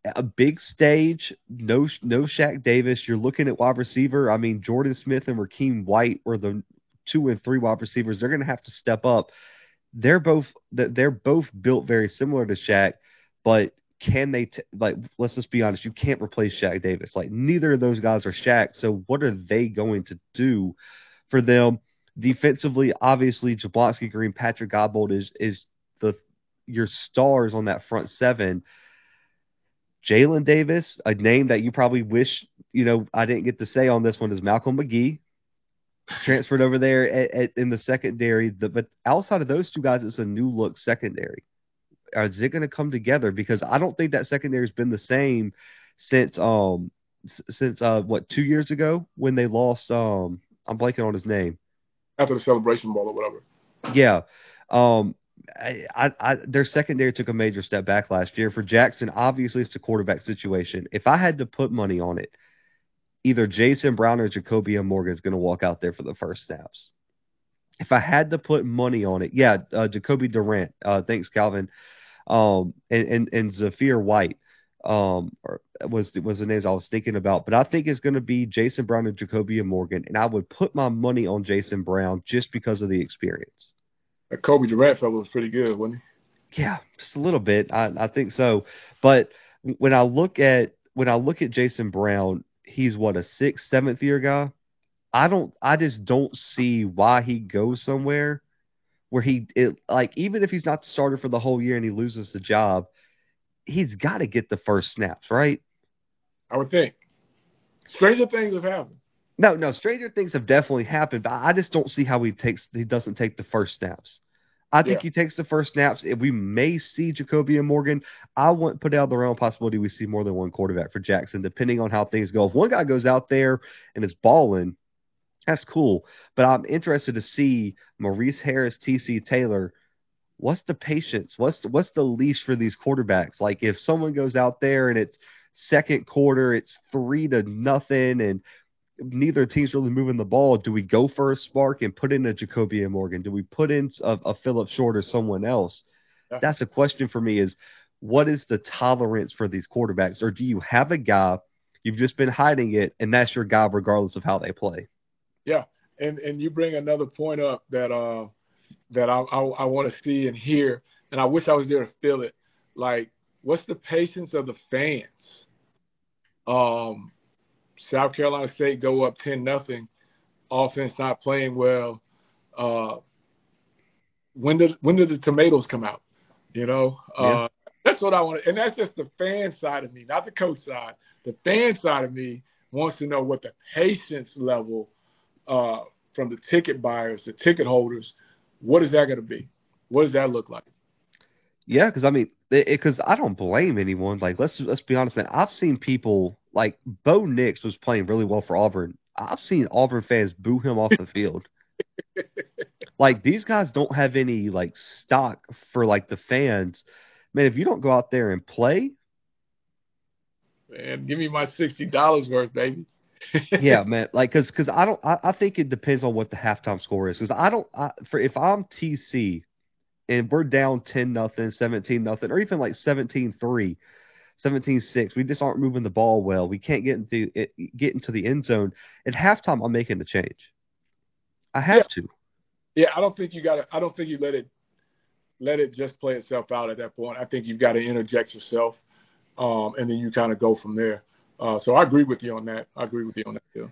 a big stage, no no Shaq Davis. You're looking at wide receiver. I mean, Jordan Smith and Rakeem White were the two and three wide receivers. They're going to have to step up. They're both they're both built very similar to Shaq, but can they t- like? Let's just be honest. You can't replace Shaq Davis. Like neither of those guys are Shaq. So what are they going to do for them defensively? Obviously, Jablonski Green, Patrick Godbold is is the your stars on that front seven. Jalen Davis, a name that you probably wish you know I didn't get to say on this one is Malcolm McGee, transferred over there at, at, in the secondary. The, but outside of those two guys, it's a new look secondary is it going to come together? Because I don't think that secondary has been the same since um since uh what two years ago when they lost um I'm blanking on his name after the Celebration Bowl or whatever. Yeah, um, I, I, I their secondary took a major step back last year for Jackson. Obviously, it's a quarterback situation. If I had to put money on it, either Jason Brown or Jacobian Morgan is going to walk out there for the first snaps. If I had to put money on it, yeah, uh, Jacoby Durant. Uh, thanks, Calvin um, and, and, and Zafir White um, or was was the names I was thinking about. But I think it's going to be Jason Brown and Jacobian Morgan, and I would put my money on Jason Brown just because of the experience. That Kobe Durant fellow was pretty good, wasn't he? Yeah, just a little bit. I, I think so. But when I look at when I look at Jason Brown, he's what a sixth, seventh year guy. I don't. I just don't see why he goes somewhere where he it, like even if he's not the starter for the whole year and he loses the job, he's got to get the first snaps, right? I would think. Stranger things have happened. No, no, stranger things have definitely happened, but I just don't see how he takes he doesn't take the first snaps. I think yeah. he takes the first snaps. If we may see Jacobian Morgan, I wouldn't put out the realm possibility we see more than one quarterback for Jackson, depending on how things go. If one guy goes out there and is balling, that's cool. But I'm interested to see Maurice Harris, TC Taylor. What's the patience? What's the, what's the leash for these quarterbacks? Like if someone goes out there and it's second quarter, it's three to nothing, and neither team's really moving the ball. Do we go for a spark and put in a Jacobian Morgan? Do we put in a, a Philip Short or someone else? Yeah. That's a question for me. Is what is the tolerance for these quarterbacks, or do you have a guy you've just been hiding it, and that's your guy regardless of how they play? Yeah, and and you bring another point up that uh that I I, I want to see and hear, and I wish I was there to feel it. Like, what's the patience of the fans? Um, South Carolina State go up ten nothing, offense not playing well. Uh, when did when did the tomatoes come out? You know, yeah. uh, that's what I want, and that's just the fan side of me, not the coach side. The fan side of me wants to know what the patience level uh, from the ticket buyers, the ticket holders, what is that going to be? What does that look like? Yeah, because I mean, because I don't blame anyone. Like, let's let's be honest, man. I've seen people like Bo Nix was playing really well for Auburn. I've seen Auburn fans boo him off the field. like these guys don't have any like stock for like the fans. Man, if you don't go out there and play, man, give me my sixty dollars worth, baby yeah, man. Like, cause, cause I don't. I, I, think it depends on what the halftime score is. Cause I don't. I, for if I'm TC and we're down ten nothing, seventeen nothing, or even like 17-3, 17-6, we just aren't moving the ball well. We can't get into it, get into the end zone. At halftime, I'm making a change. I have yeah. to. Yeah, I don't think you got to. I don't think you let it let it just play itself out at that point. I think you've got to interject yourself, um, and then you kind of go from there. Uh, so I agree with you on that. I agree with you on that too.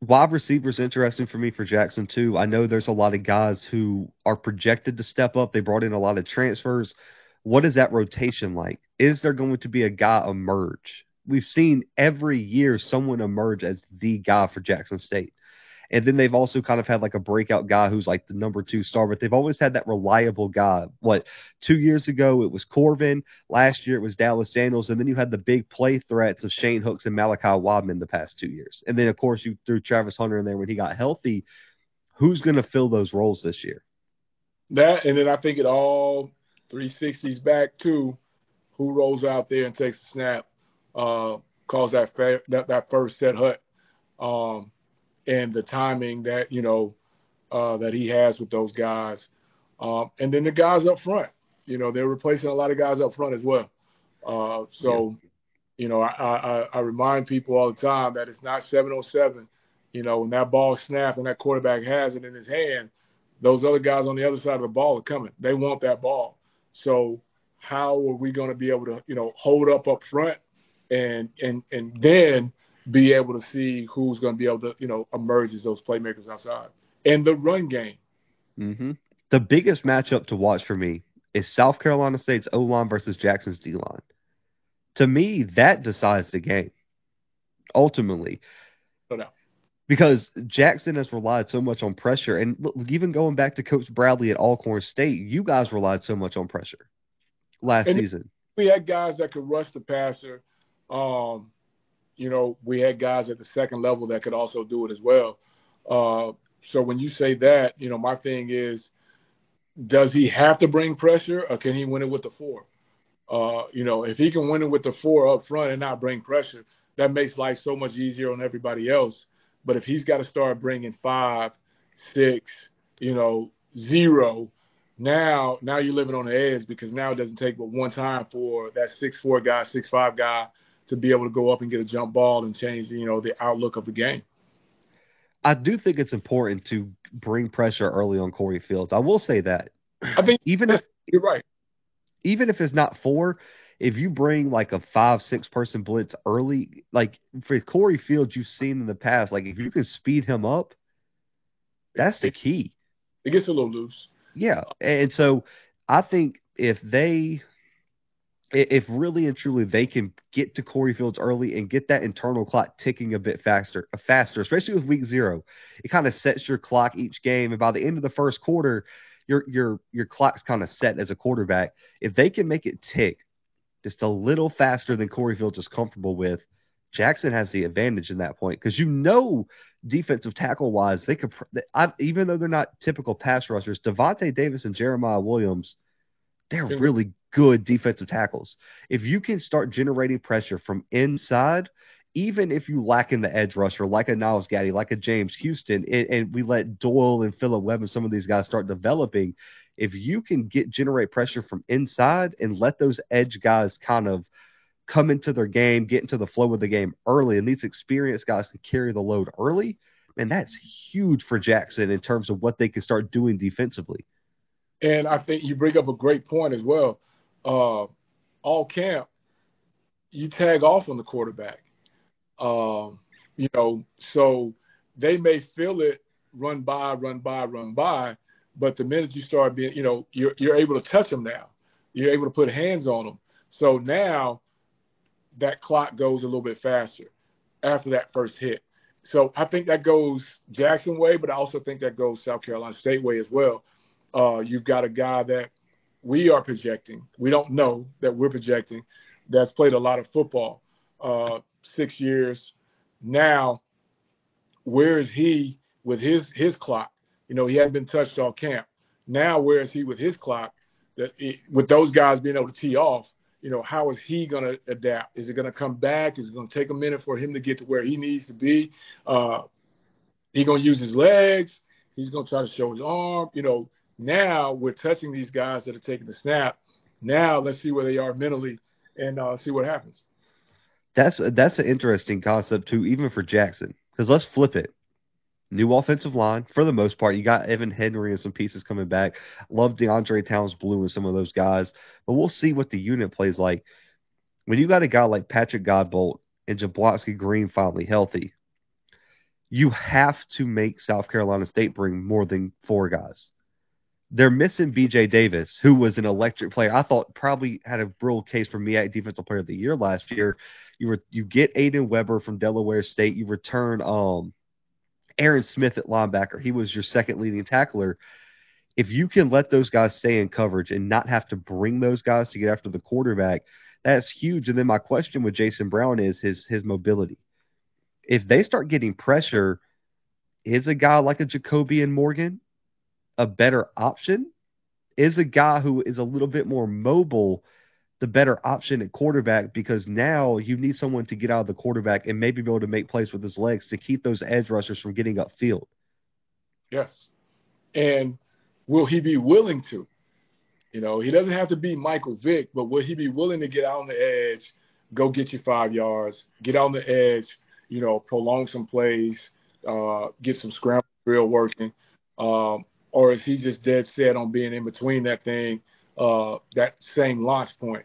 Wide receivers interesting for me for Jackson too. I know there's a lot of guys who are projected to step up. They brought in a lot of transfers. What is that rotation like? Is there going to be a guy emerge? We've seen every year someone emerge as the guy for Jackson State. And then they've also kind of had like a breakout guy who's like the number two star, but they've always had that reliable guy. What two years ago it was Corbin, last year it was Dallas Daniels, and then you had the big play threats of Shane Hooks and Malachi Wideman the past two years. And then of course you threw Travis Hunter in there when he got healthy. Who's going to fill those roles this year? That and then I think it all 360s back to who rolls out there and takes a snap, uh, calls that, fa- that that first set hut, um, and the timing that you know uh, that he has with those guys, um, and then the guys up front. You know, they're replacing a lot of guys up front as well. Uh, so, yeah. you know, I, I, I remind people all the time that it's not 707. You know, when that ball snapped and that quarterback has it in his hand, those other guys on the other side of the ball are coming. They want that ball. So how are we going to be able to, you know, hold up up front and and and then be able to see who's going to be able to, you know, emerge as those playmakers outside and the run game. Mm-hmm. The biggest matchup to watch for me is South Carolina State's O line versus Jackson's D line. To me, that decides the game ultimately. Oh, no because Jackson has relied so much on pressure. And look, even going back to Coach Bradley at Alcorn State, you guys relied so much on pressure last and season. We had guys that could rush the passer. Um, you know, we had guys at the second level that could also do it as well. Uh, so when you say that, you know, my thing is, does he have to bring pressure or can he win it with the four? Uh, you know, if he can win it with the four up front and not bring pressure, that makes life so much easier on everybody else. But if he's got to start bringing five, six, you know, zero, now now you're living on the edge because now it doesn't take but one time for that six four guy, six five guy to be able to go up and get a jump ball and change, you know, the outlook of the game. I do think it's important to bring pressure early on Corey Fields. I will say that. I think even if you're right, even if it's not four, if you bring like a five, six person blitz early, like for Corey Fields, you've seen in the past, like if you can speed him up, that's the key. It gets a little loose. Yeah. And so I think if they, if really and truly they can get to Corey Fields early and get that internal clock ticking a bit faster, faster, especially with week zero, it kind of sets your clock each game. And by the end of the first quarter, your your your clock's kind of set as a quarterback. If they can make it tick just a little faster than Corey Fields is comfortable with, Jackson has the advantage in that point because you know defensive tackle wise they could I, even though they're not typical pass rushers, Devontae Davis and Jeremiah Williams, they're really good defensive tackles. If you can start generating pressure from inside, even if you lack in the edge rusher like a Nyles Gaddy, like a James Houston, and, and we let Doyle and Philip Webb and some of these guys start developing, if you can get generate pressure from inside and let those edge guys kind of come into their game, get into the flow of the game early, and these experienced guys can carry the load early, and that's huge for Jackson in terms of what they can start doing defensively. And I think you bring up a great point as well. Uh, all camp, you tag off on the quarterback. Um, you know, so they may feel it run by, run by, run by, but the minute you start being, you know, you're you're able to touch them now. You're able to put hands on them. So now that clock goes a little bit faster after that first hit. So I think that goes Jackson way, but I also think that goes South Carolina State way as well. Uh, you've got a guy that we are projecting. We don't know that we're projecting that's played a lot of football, uh, six years. Now, where is he with his his clock? You know, he hadn't been touched all camp. Now, where is he with his clock? That with those guys being able to tee off, you know, how is he going to adapt? Is it going to come back? Is it going to take a minute for him to get to where he needs to be? Uh, he going to use his legs. He's going to try to show his arm. You know, now we're touching these guys that are taking the snap. Now let's see where they are mentally and uh, see what happens. That's that's an interesting concept too, even for Jackson. Because let's flip it new offensive line for the most part. You got Evan Henry and some pieces coming back. Love DeAndre Towns Blue and some of those guys, but we'll see what the unit plays like. When you got a guy like Patrick Godbolt and Jablonski Green finally healthy, you have to make South Carolina State bring more than four guys. They're missing BJ Davis, who was an electric player. I thought probably had a real case for me at defensive player of the year last year. You were you get Aiden Weber from Delaware State. You return um Aaron Smith at linebacker. He was your second leading tackler. If you can let those guys stay in coverage and not have to bring those guys to get after the quarterback, that's huge. And then my question with Jason Brown is his his mobility. If they start getting pressure, is a guy like a Jacobian Morgan a better option? Is a guy who is a little bit more mobile the better option at quarterback because now you need someone to get out of the quarterback and maybe be able to make plays with his legs to keep those edge rushers from getting upfield. Yes. And will he be willing to? You know, he doesn't have to be Michael Vick, but will he be willing to get out on the edge, go get you five yards, get on the edge, you know, prolong some plays, uh, get some scramble drill working, um, or is he just dead set on being in between that thing, uh, that same launch point,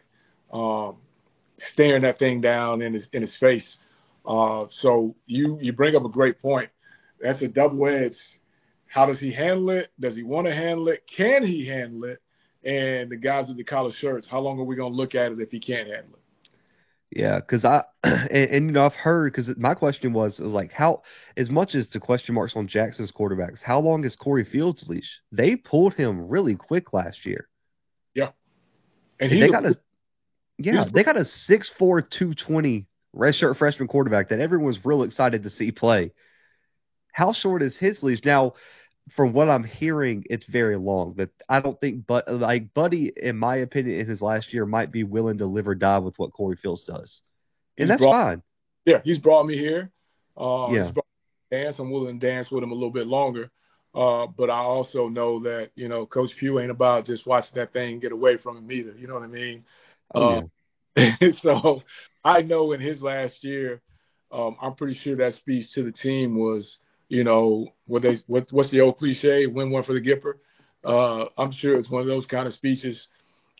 um, staring that thing down in his in his face? Uh, so you you bring up a great point. That's a double edge. How does he handle it? Does he want to handle it? Can he handle it? and the guys with the collar shirts, how long are we going to look at it if he can't handle it? Yeah, because I and, and, you know I've heard because my question was was like how as much as the question marks on Jackson's quarterbacks, how long is Corey Fields' leash? They pulled him really quick last year. Yeah, and, and they a, got a yeah they got a six four two twenty redshirt freshman quarterback that everyone's real excited to see play. How short is his leash now? From what I'm hearing, it's very long. That I don't think, but like Buddy, in my opinion, in his last year, might be willing to live or die with what Corey Fields does, and he's that's brought, fine. Yeah, he's brought me here. Uh, yeah, dance. I'm willing to dance with him a little bit longer. Uh, but I also know that you know Coach Pough ain't about just watching that thing get away from him either. You know what I mean? Oh, yeah. uh, so I know in his last year, um, I'm pretty sure that speech to the team was you know, what they what, what's the old cliche? Win one for the Gipper. Uh, I'm sure it's one of those kind of speeches.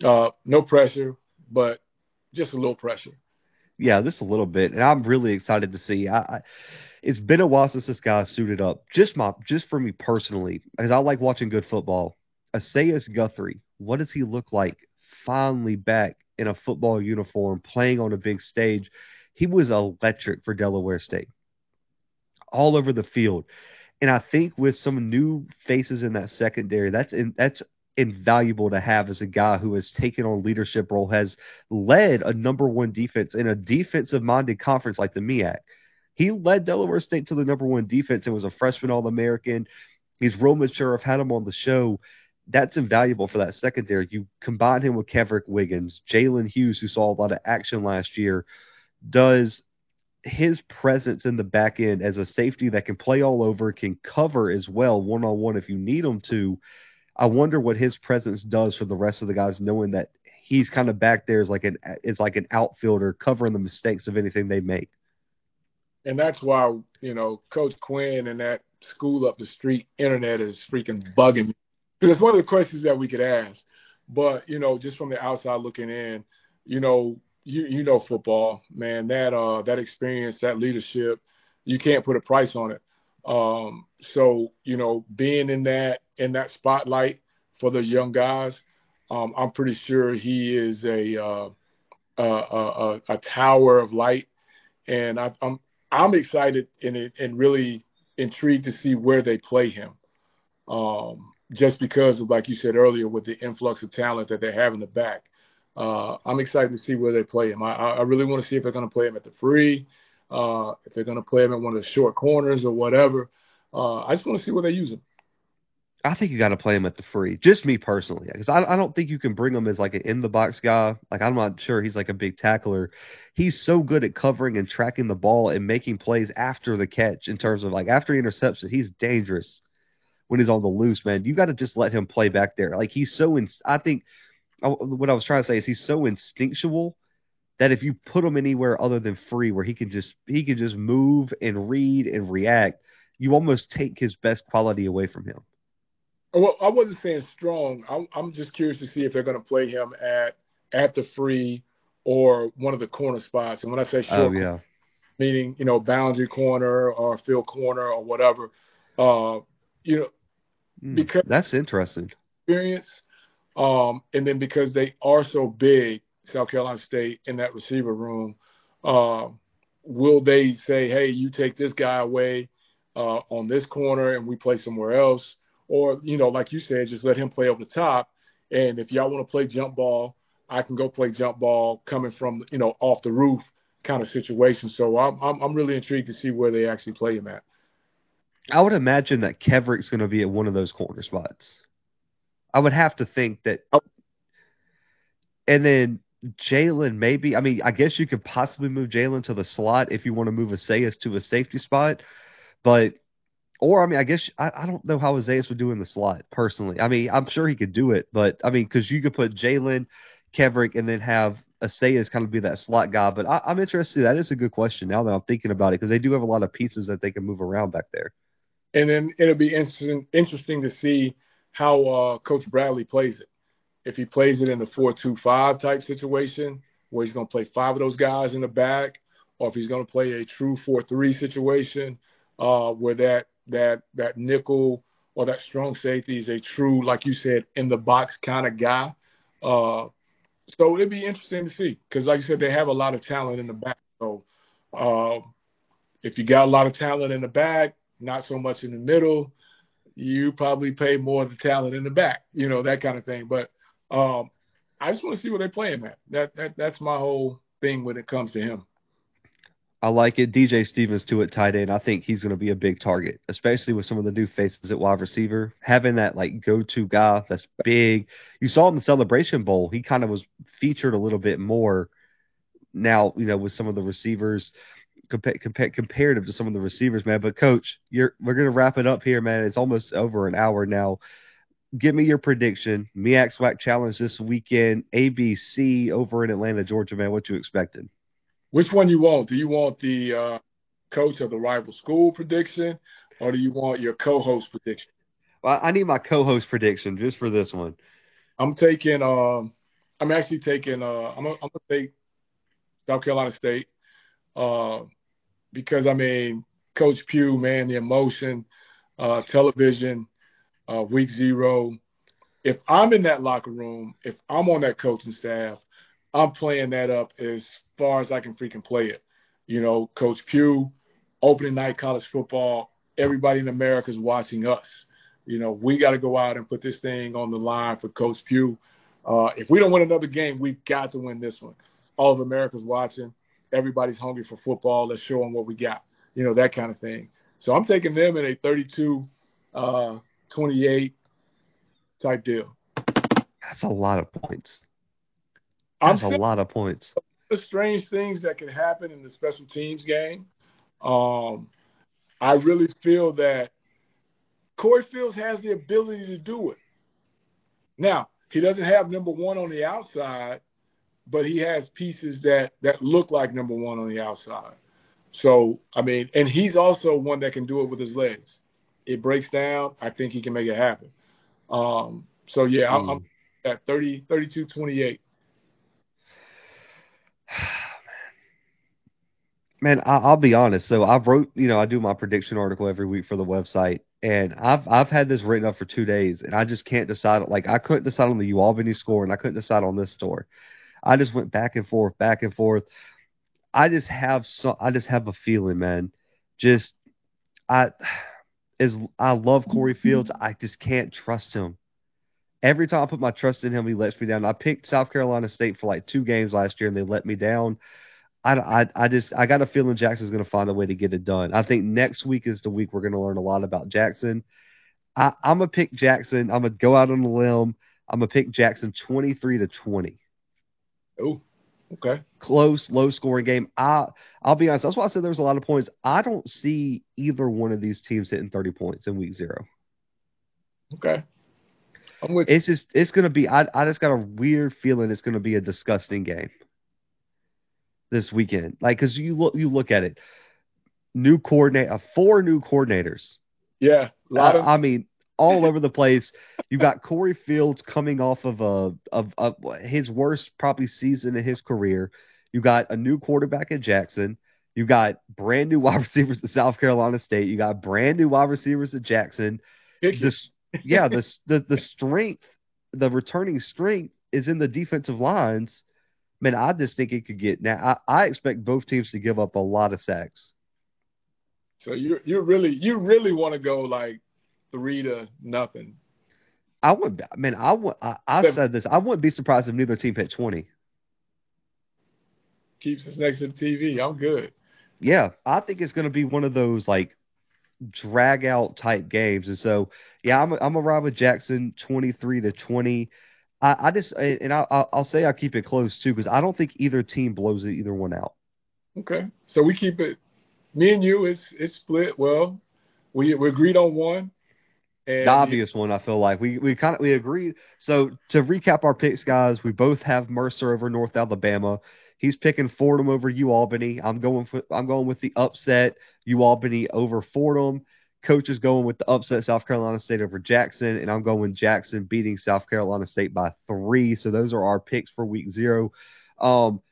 Uh, no pressure, but just a little pressure. Yeah, just a little bit, and I'm really excited to see. I, I it's been a while since this guy suited up. Just my, just for me personally, because I like watching good football. Isaias Guthrie, what does he look like? Finally back in a football uniform, playing on a big stage. He was electric for Delaware State all over the field. And I think with some new faces in that secondary, that's in, that's invaluable to have as a guy who has taken on leadership role, has led a number one defense in a defensive minded conference like the MEAC. He led Delaware State to the number one defense and was a freshman All American. He's real mature. I've had him on the show. That's invaluable for that secondary. You combine him with Kevrick Wiggins, Jalen Hughes, who saw a lot of action last year, does his presence in the back end as a safety that can play all over, can cover as well one on one if you need him to. I wonder what his presence does for the rest of the guys, knowing that he's kind of back there as like an it's like an outfielder covering the mistakes of anything they make. And that's why you know Coach Quinn and that school up the street internet is freaking bugging me because it's one of the questions that we could ask. But you know, just from the outside looking in, you know, you you know football, man. That uh that experience, that leadership, you can't put a price on it. Um, so you know, being in that in that spotlight for those young guys, um, I'm pretty sure he is a uh, a, a, a, tower of light, and I, I'm I'm excited and and really intrigued to see where they play him. Um, just because of like you said earlier, with the influx of talent that they have in the back uh, I'm excited to see where they play him. I, I really want to see if they're going to play him at the free, uh, if they're going to play him at one of the short corners or whatever. Uh, I just want to see where they use him. I think you got to play him at the free. Just me personally, because I, I don't think you can bring him as like an in the box guy. Like I'm not sure he's like a big tackler. He's so good at covering and tracking the ball and making plays after the catch. In terms of like after he intercepts it, he's dangerous when he's on the loose. Man, you got to just let him play back there. Like he's so. In, I think what I was trying to say is he's so instinctual that if you put him anywhere other than free, where he can just he can just move and read and react, you almost take his best quality away from him. Well, I wasn't saying strong. I'm, I'm just curious to see if they're going to play him at at the free or one of the corner spots. And when I say short, oh, yeah. meaning you know boundary corner or field corner or whatever, uh, you know, mm, because that's interesting experience um, and then because they are so big, South Carolina State in that receiver room, uh, will they say, hey, you take this guy away uh, on this corner and we play somewhere else? Or, you know, like you said, just let him play over the top. And if y'all want to play jump ball, I can go play jump ball coming from, you know, off the roof kind of situation. So I'm, I'm, I'm really intrigued to see where they actually play him at. I would imagine that Kevrick's going to be at one of those corner spots. I would have to think that. Oh. And then Jalen, maybe. I mean, I guess you could possibly move Jalen to the slot if you want to move Isaias to a safety spot, but or I mean, I guess I, I don't know how Isaias would do in the slot personally. I mean, I'm sure he could do it, but I mean, because you could put Jalen, Kendrick, and then have Isaias kind of be that slot guy. But I, am interested. That is a good question now that I'm thinking about it because they do have a lot of pieces that they can move around back there. And then it'll be interesting interesting to see how uh, Coach Bradley plays it. If he plays it in a four-two-five type situation where he's going to play five of those guys in the back, or if he's going to play a true four-three situation uh, where that that that nickel or that strong safety is a true, like you said, in the box kind of guy. Uh, so it'd be interesting to see because, like you said, they have a lot of talent in the back. So uh, if you got a lot of talent in the back, not so much in the middle, you probably pay more of the talent in the back, you know, that kind of thing. But um, I just want to see what they're playing at. That, that that's my whole thing when it comes to him. I like it. DJ Stevens too at tight end. I think he's going to be a big target, especially with some of the new faces at wide receiver. Having that like go-to guy that's big. You saw in the Celebration Bowl, he kind of was featured a little bit more. Now you know with some of the receivers, compa- compa- comparative to some of the receivers, man. But coach, you're we're going to wrap it up here, man. It's almost over an hour now. Give me your prediction. MEAC SWAC Challenge this weekend. ABC over in Atlanta, Georgia, man. What you expecting? Which one you want? Do you want the uh, coach of the rival school prediction, or do you want your co-host prediction? Well, I need my co-host prediction just for this one. I'm taking. Um, I'm actually taking. Uh, I'm. Gonna, I'm gonna take South Carolina State, uh, because I mean, Coach Pough, man, the emotion, uh, television, uh, week zero. If I'm in that locker room, if I'm on that coaching staff, I'm playing that up as far as I can freaking play it. You know, Coach Pough, opening night college football, everybody in America is watching us. You know, we got to go out and put this thing on the line for Coach Pough. Uh, if we don't win another game, we've got to win this one. All of America's watching. Everybody's hungry for football. Let's show them what we got. You know, that kind of thing. So I'm taking them in a 32 uh, 28 type deal. That's a lot of points. That's I'm a lot of points the strange things that can happen in the special teams game. Um, I really feel that Corey Fields has the ability to do it. Now, he doesn't have number one on the outside, but he has pieces that that look like number one on the outside. So, I mean, and he's also one that can do it with his legs. It breaks down. I think he can make it happen. Um, so, yeah, mm. I'm, I'm, at 30, 32, 28. man, I, will be honest. So I wrote, you know, I do my prediction article every week for the website, and I've I've had this written up for two days, and I just can't decide. Like I couldn't decide on the Albany score, and I couldn't decide on this score. I just went back and forth, back and forth. I just have so I just have a feeling, man. Just I is I love Corey Fields, I just can't trust him. Every time I put my trust in him, he lets me down. I picked South Carolina State for like two games last year, and they let me down. I, I, I just I got a feeling Jackson's going to find a way to get it done. I think next week is the week we're going to learn a lot about Jackson. I, I'm gonna pick Jackson. I'm gonna go out on a limb. I'm gonna pick Jackson 23 to 20. Oh, okay. Close, low scoring game. I I'll be honest. That's why I said there was a lot of points. I don't see either one of these teams hitting 30 points in week zero. Okay. I'm with it's just it's gonna be. I I just got a weird feeling it's gonna be a disgusting game this weekend. Like, because you look you look at it, new coordinate, uh, four new coordinators. Yeah, of- I mean, all over the place. You got Corey Fields coming off of a of, of his worst probably season in his career. You got a new quarterback at Jackson. You got brand new wide receivers at South Carolina State. You got brand new wide receivers at Jackson. This, yeah, the, the the strength, the returning strength is in the defensive lines man, I just think it could get now. I, I expect both teams to give up a lot of sacks. So you you really you really want to go like three to nothing. I would, man. I would. I, I said this. I wouldn't be surprised if neither team hit twenty. Keeps us next to the TV. I'm good. Yeah, I think it's going to be one of those like drag out type games, and so yeah, I'm I'm gonna ride with Jackson twenty three to twenty. I, I just and I, I'll say I keep it close too because I don't think either team blows either one out. Okay, so we keep it. Me and you, it's it's split. Well, we we agreed on one. And the obvious one, I feel like we we kind of we agreed. So to recap our picks, guys, we both have Mercer over North Alabama. He's picking Fordham over UAlbany. I'm going for I'm going with the upset UAlbany over Fordham. Coach is going with the upset South Carolina State over Jackson, and I'm going Jackson beating South Carolina State by three. So those are our picks for week zero. Um,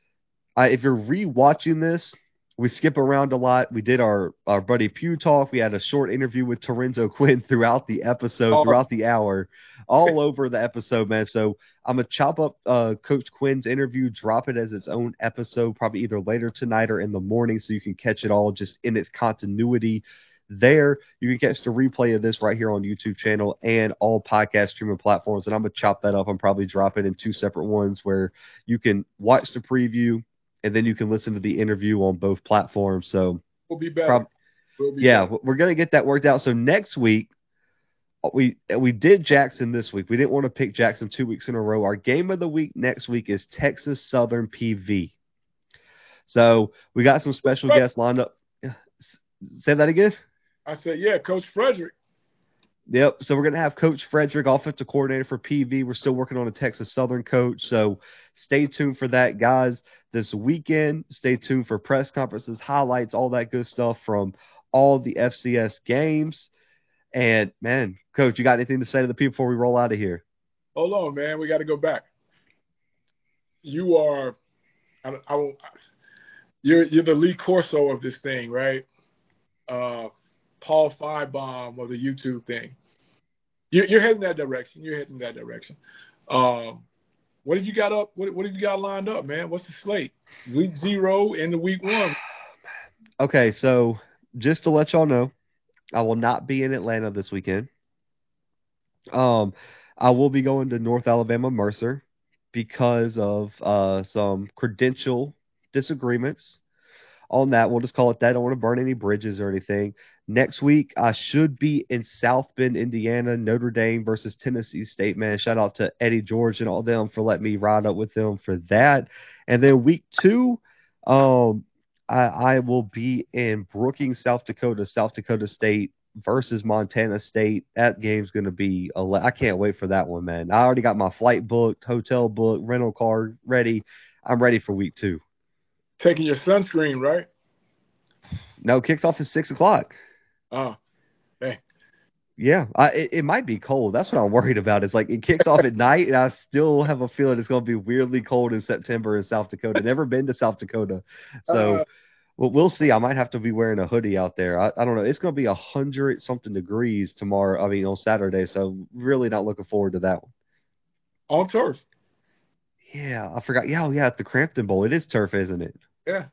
I, if you're rewatching this, we skip around a lot. We did our our buddy Pough talk. We had a short interview with Torenzo Quinn throughout the episode, oh. throughout the hour, all over the episode, man. So I'm gonna chop up uh, Coach Quinn's interview, drop it as its own episode, probably either later tonight or in the morning, so you can catch it all just in its continuity. There, you can catch the replay of this right here on YouTube channel and all podcast streaming platforms. And I'm gonna chop that up. I'm probably drop it in two separate ones where you can watch the preview and then you can listen to the interview on both platforms. So we'll be better. Prob- we'll be yeah, better. we're gonna get that worked out. So next week we we did Jackson this week. We didn't want to pick Jackson two weeks in a row. Our game of the week next week is Texas Southern PV. So we got some special guests lined up. Say that again. I said, yeah, Coach Frederick. Yep. So we're gonna have Coach Frederick, offensive coordinator for PV. We're still working on a Texas Southern coach, so stay tuned for that, guys. This weekend, stay tuned for press conferences, highlights, all that good stuff from all the FCS games. And man, Coach, you got anything to say to the people before we roll out of here? Hold on, man. We got to go back. You are, I, I, you're you're the Lee Corso of this thing, right? Uh, Paul Finebaum or the YouTube thing. You're, you're heading that direction. You're heading that direction. Um, what have you got up? What, what have you got lined up, man? What's the slate? Week zero and the week one. Okay, so just to let y'all know, I will not be in Atlanta this weekend. Um, I will be going to North Alabama Mercer because of uh, some credential disagreements on that. We'll just call it that. I don't want to burn any bridges or anything. Next week, I should be in South Bend, Indiana, Notre Dame versus Tennessee State. Man, shout out to Eddie George and all them for letting me ride up with them for that. And then week two, um, I, I will be in Brookings, South Dakota, South Dakota State versus Montana State. That game's going to be—I can't wait for that one, man. I already got my flight booked, hotel booked, rental car ready. I'm ready for week two. Taking your sunscreen, right? No, kicks off at six o'clock. Oh, hey. Yeah, I, it, it, might be cold. That's what I'm worried about. It's like it kicks off at night, and I still have a feeling it's going to be weirdly cold in September in South Dakota. Never been to South Dakota, so uh, well, we'll see. I might have to be wearing a hoodie out there. I, I don't know. It's going to be a hundred something degrees tomorrow. I mean, on Saturday. So really not looking forward to that one. On turf. Yeah, I forgot. Yeah, oh, yeah, at the Cramton Bowl. It is turf, isn't it? Yeah.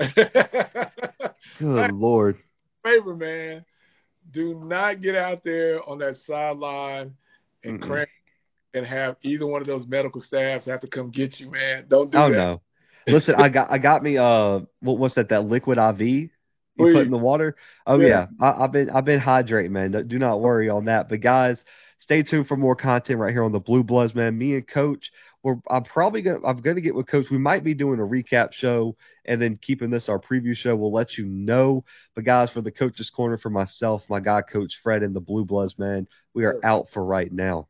Oh, Good lord favor, man. Do not get out there on that sideline and crank and have either one of those medical staffs have to come get you, man. Don't do oh, that. Oh no. Listen, I got I got me uh what was that that liquid IV you put in the water? Oh yeah, yeah. I, have been I've been hydrating, man. Do not worry on that. But guys, stay tuned for more content right here on the Bluebloods, man. Me and Coach we're I'm probably gonna I'm gonna get with Coach. We might be doing a recap show and then keeping this our preview show. We'll let you know. But guys, for the coach's corner for myself, my guy Coach Fred and the Bluebloods, man, we are out for right now.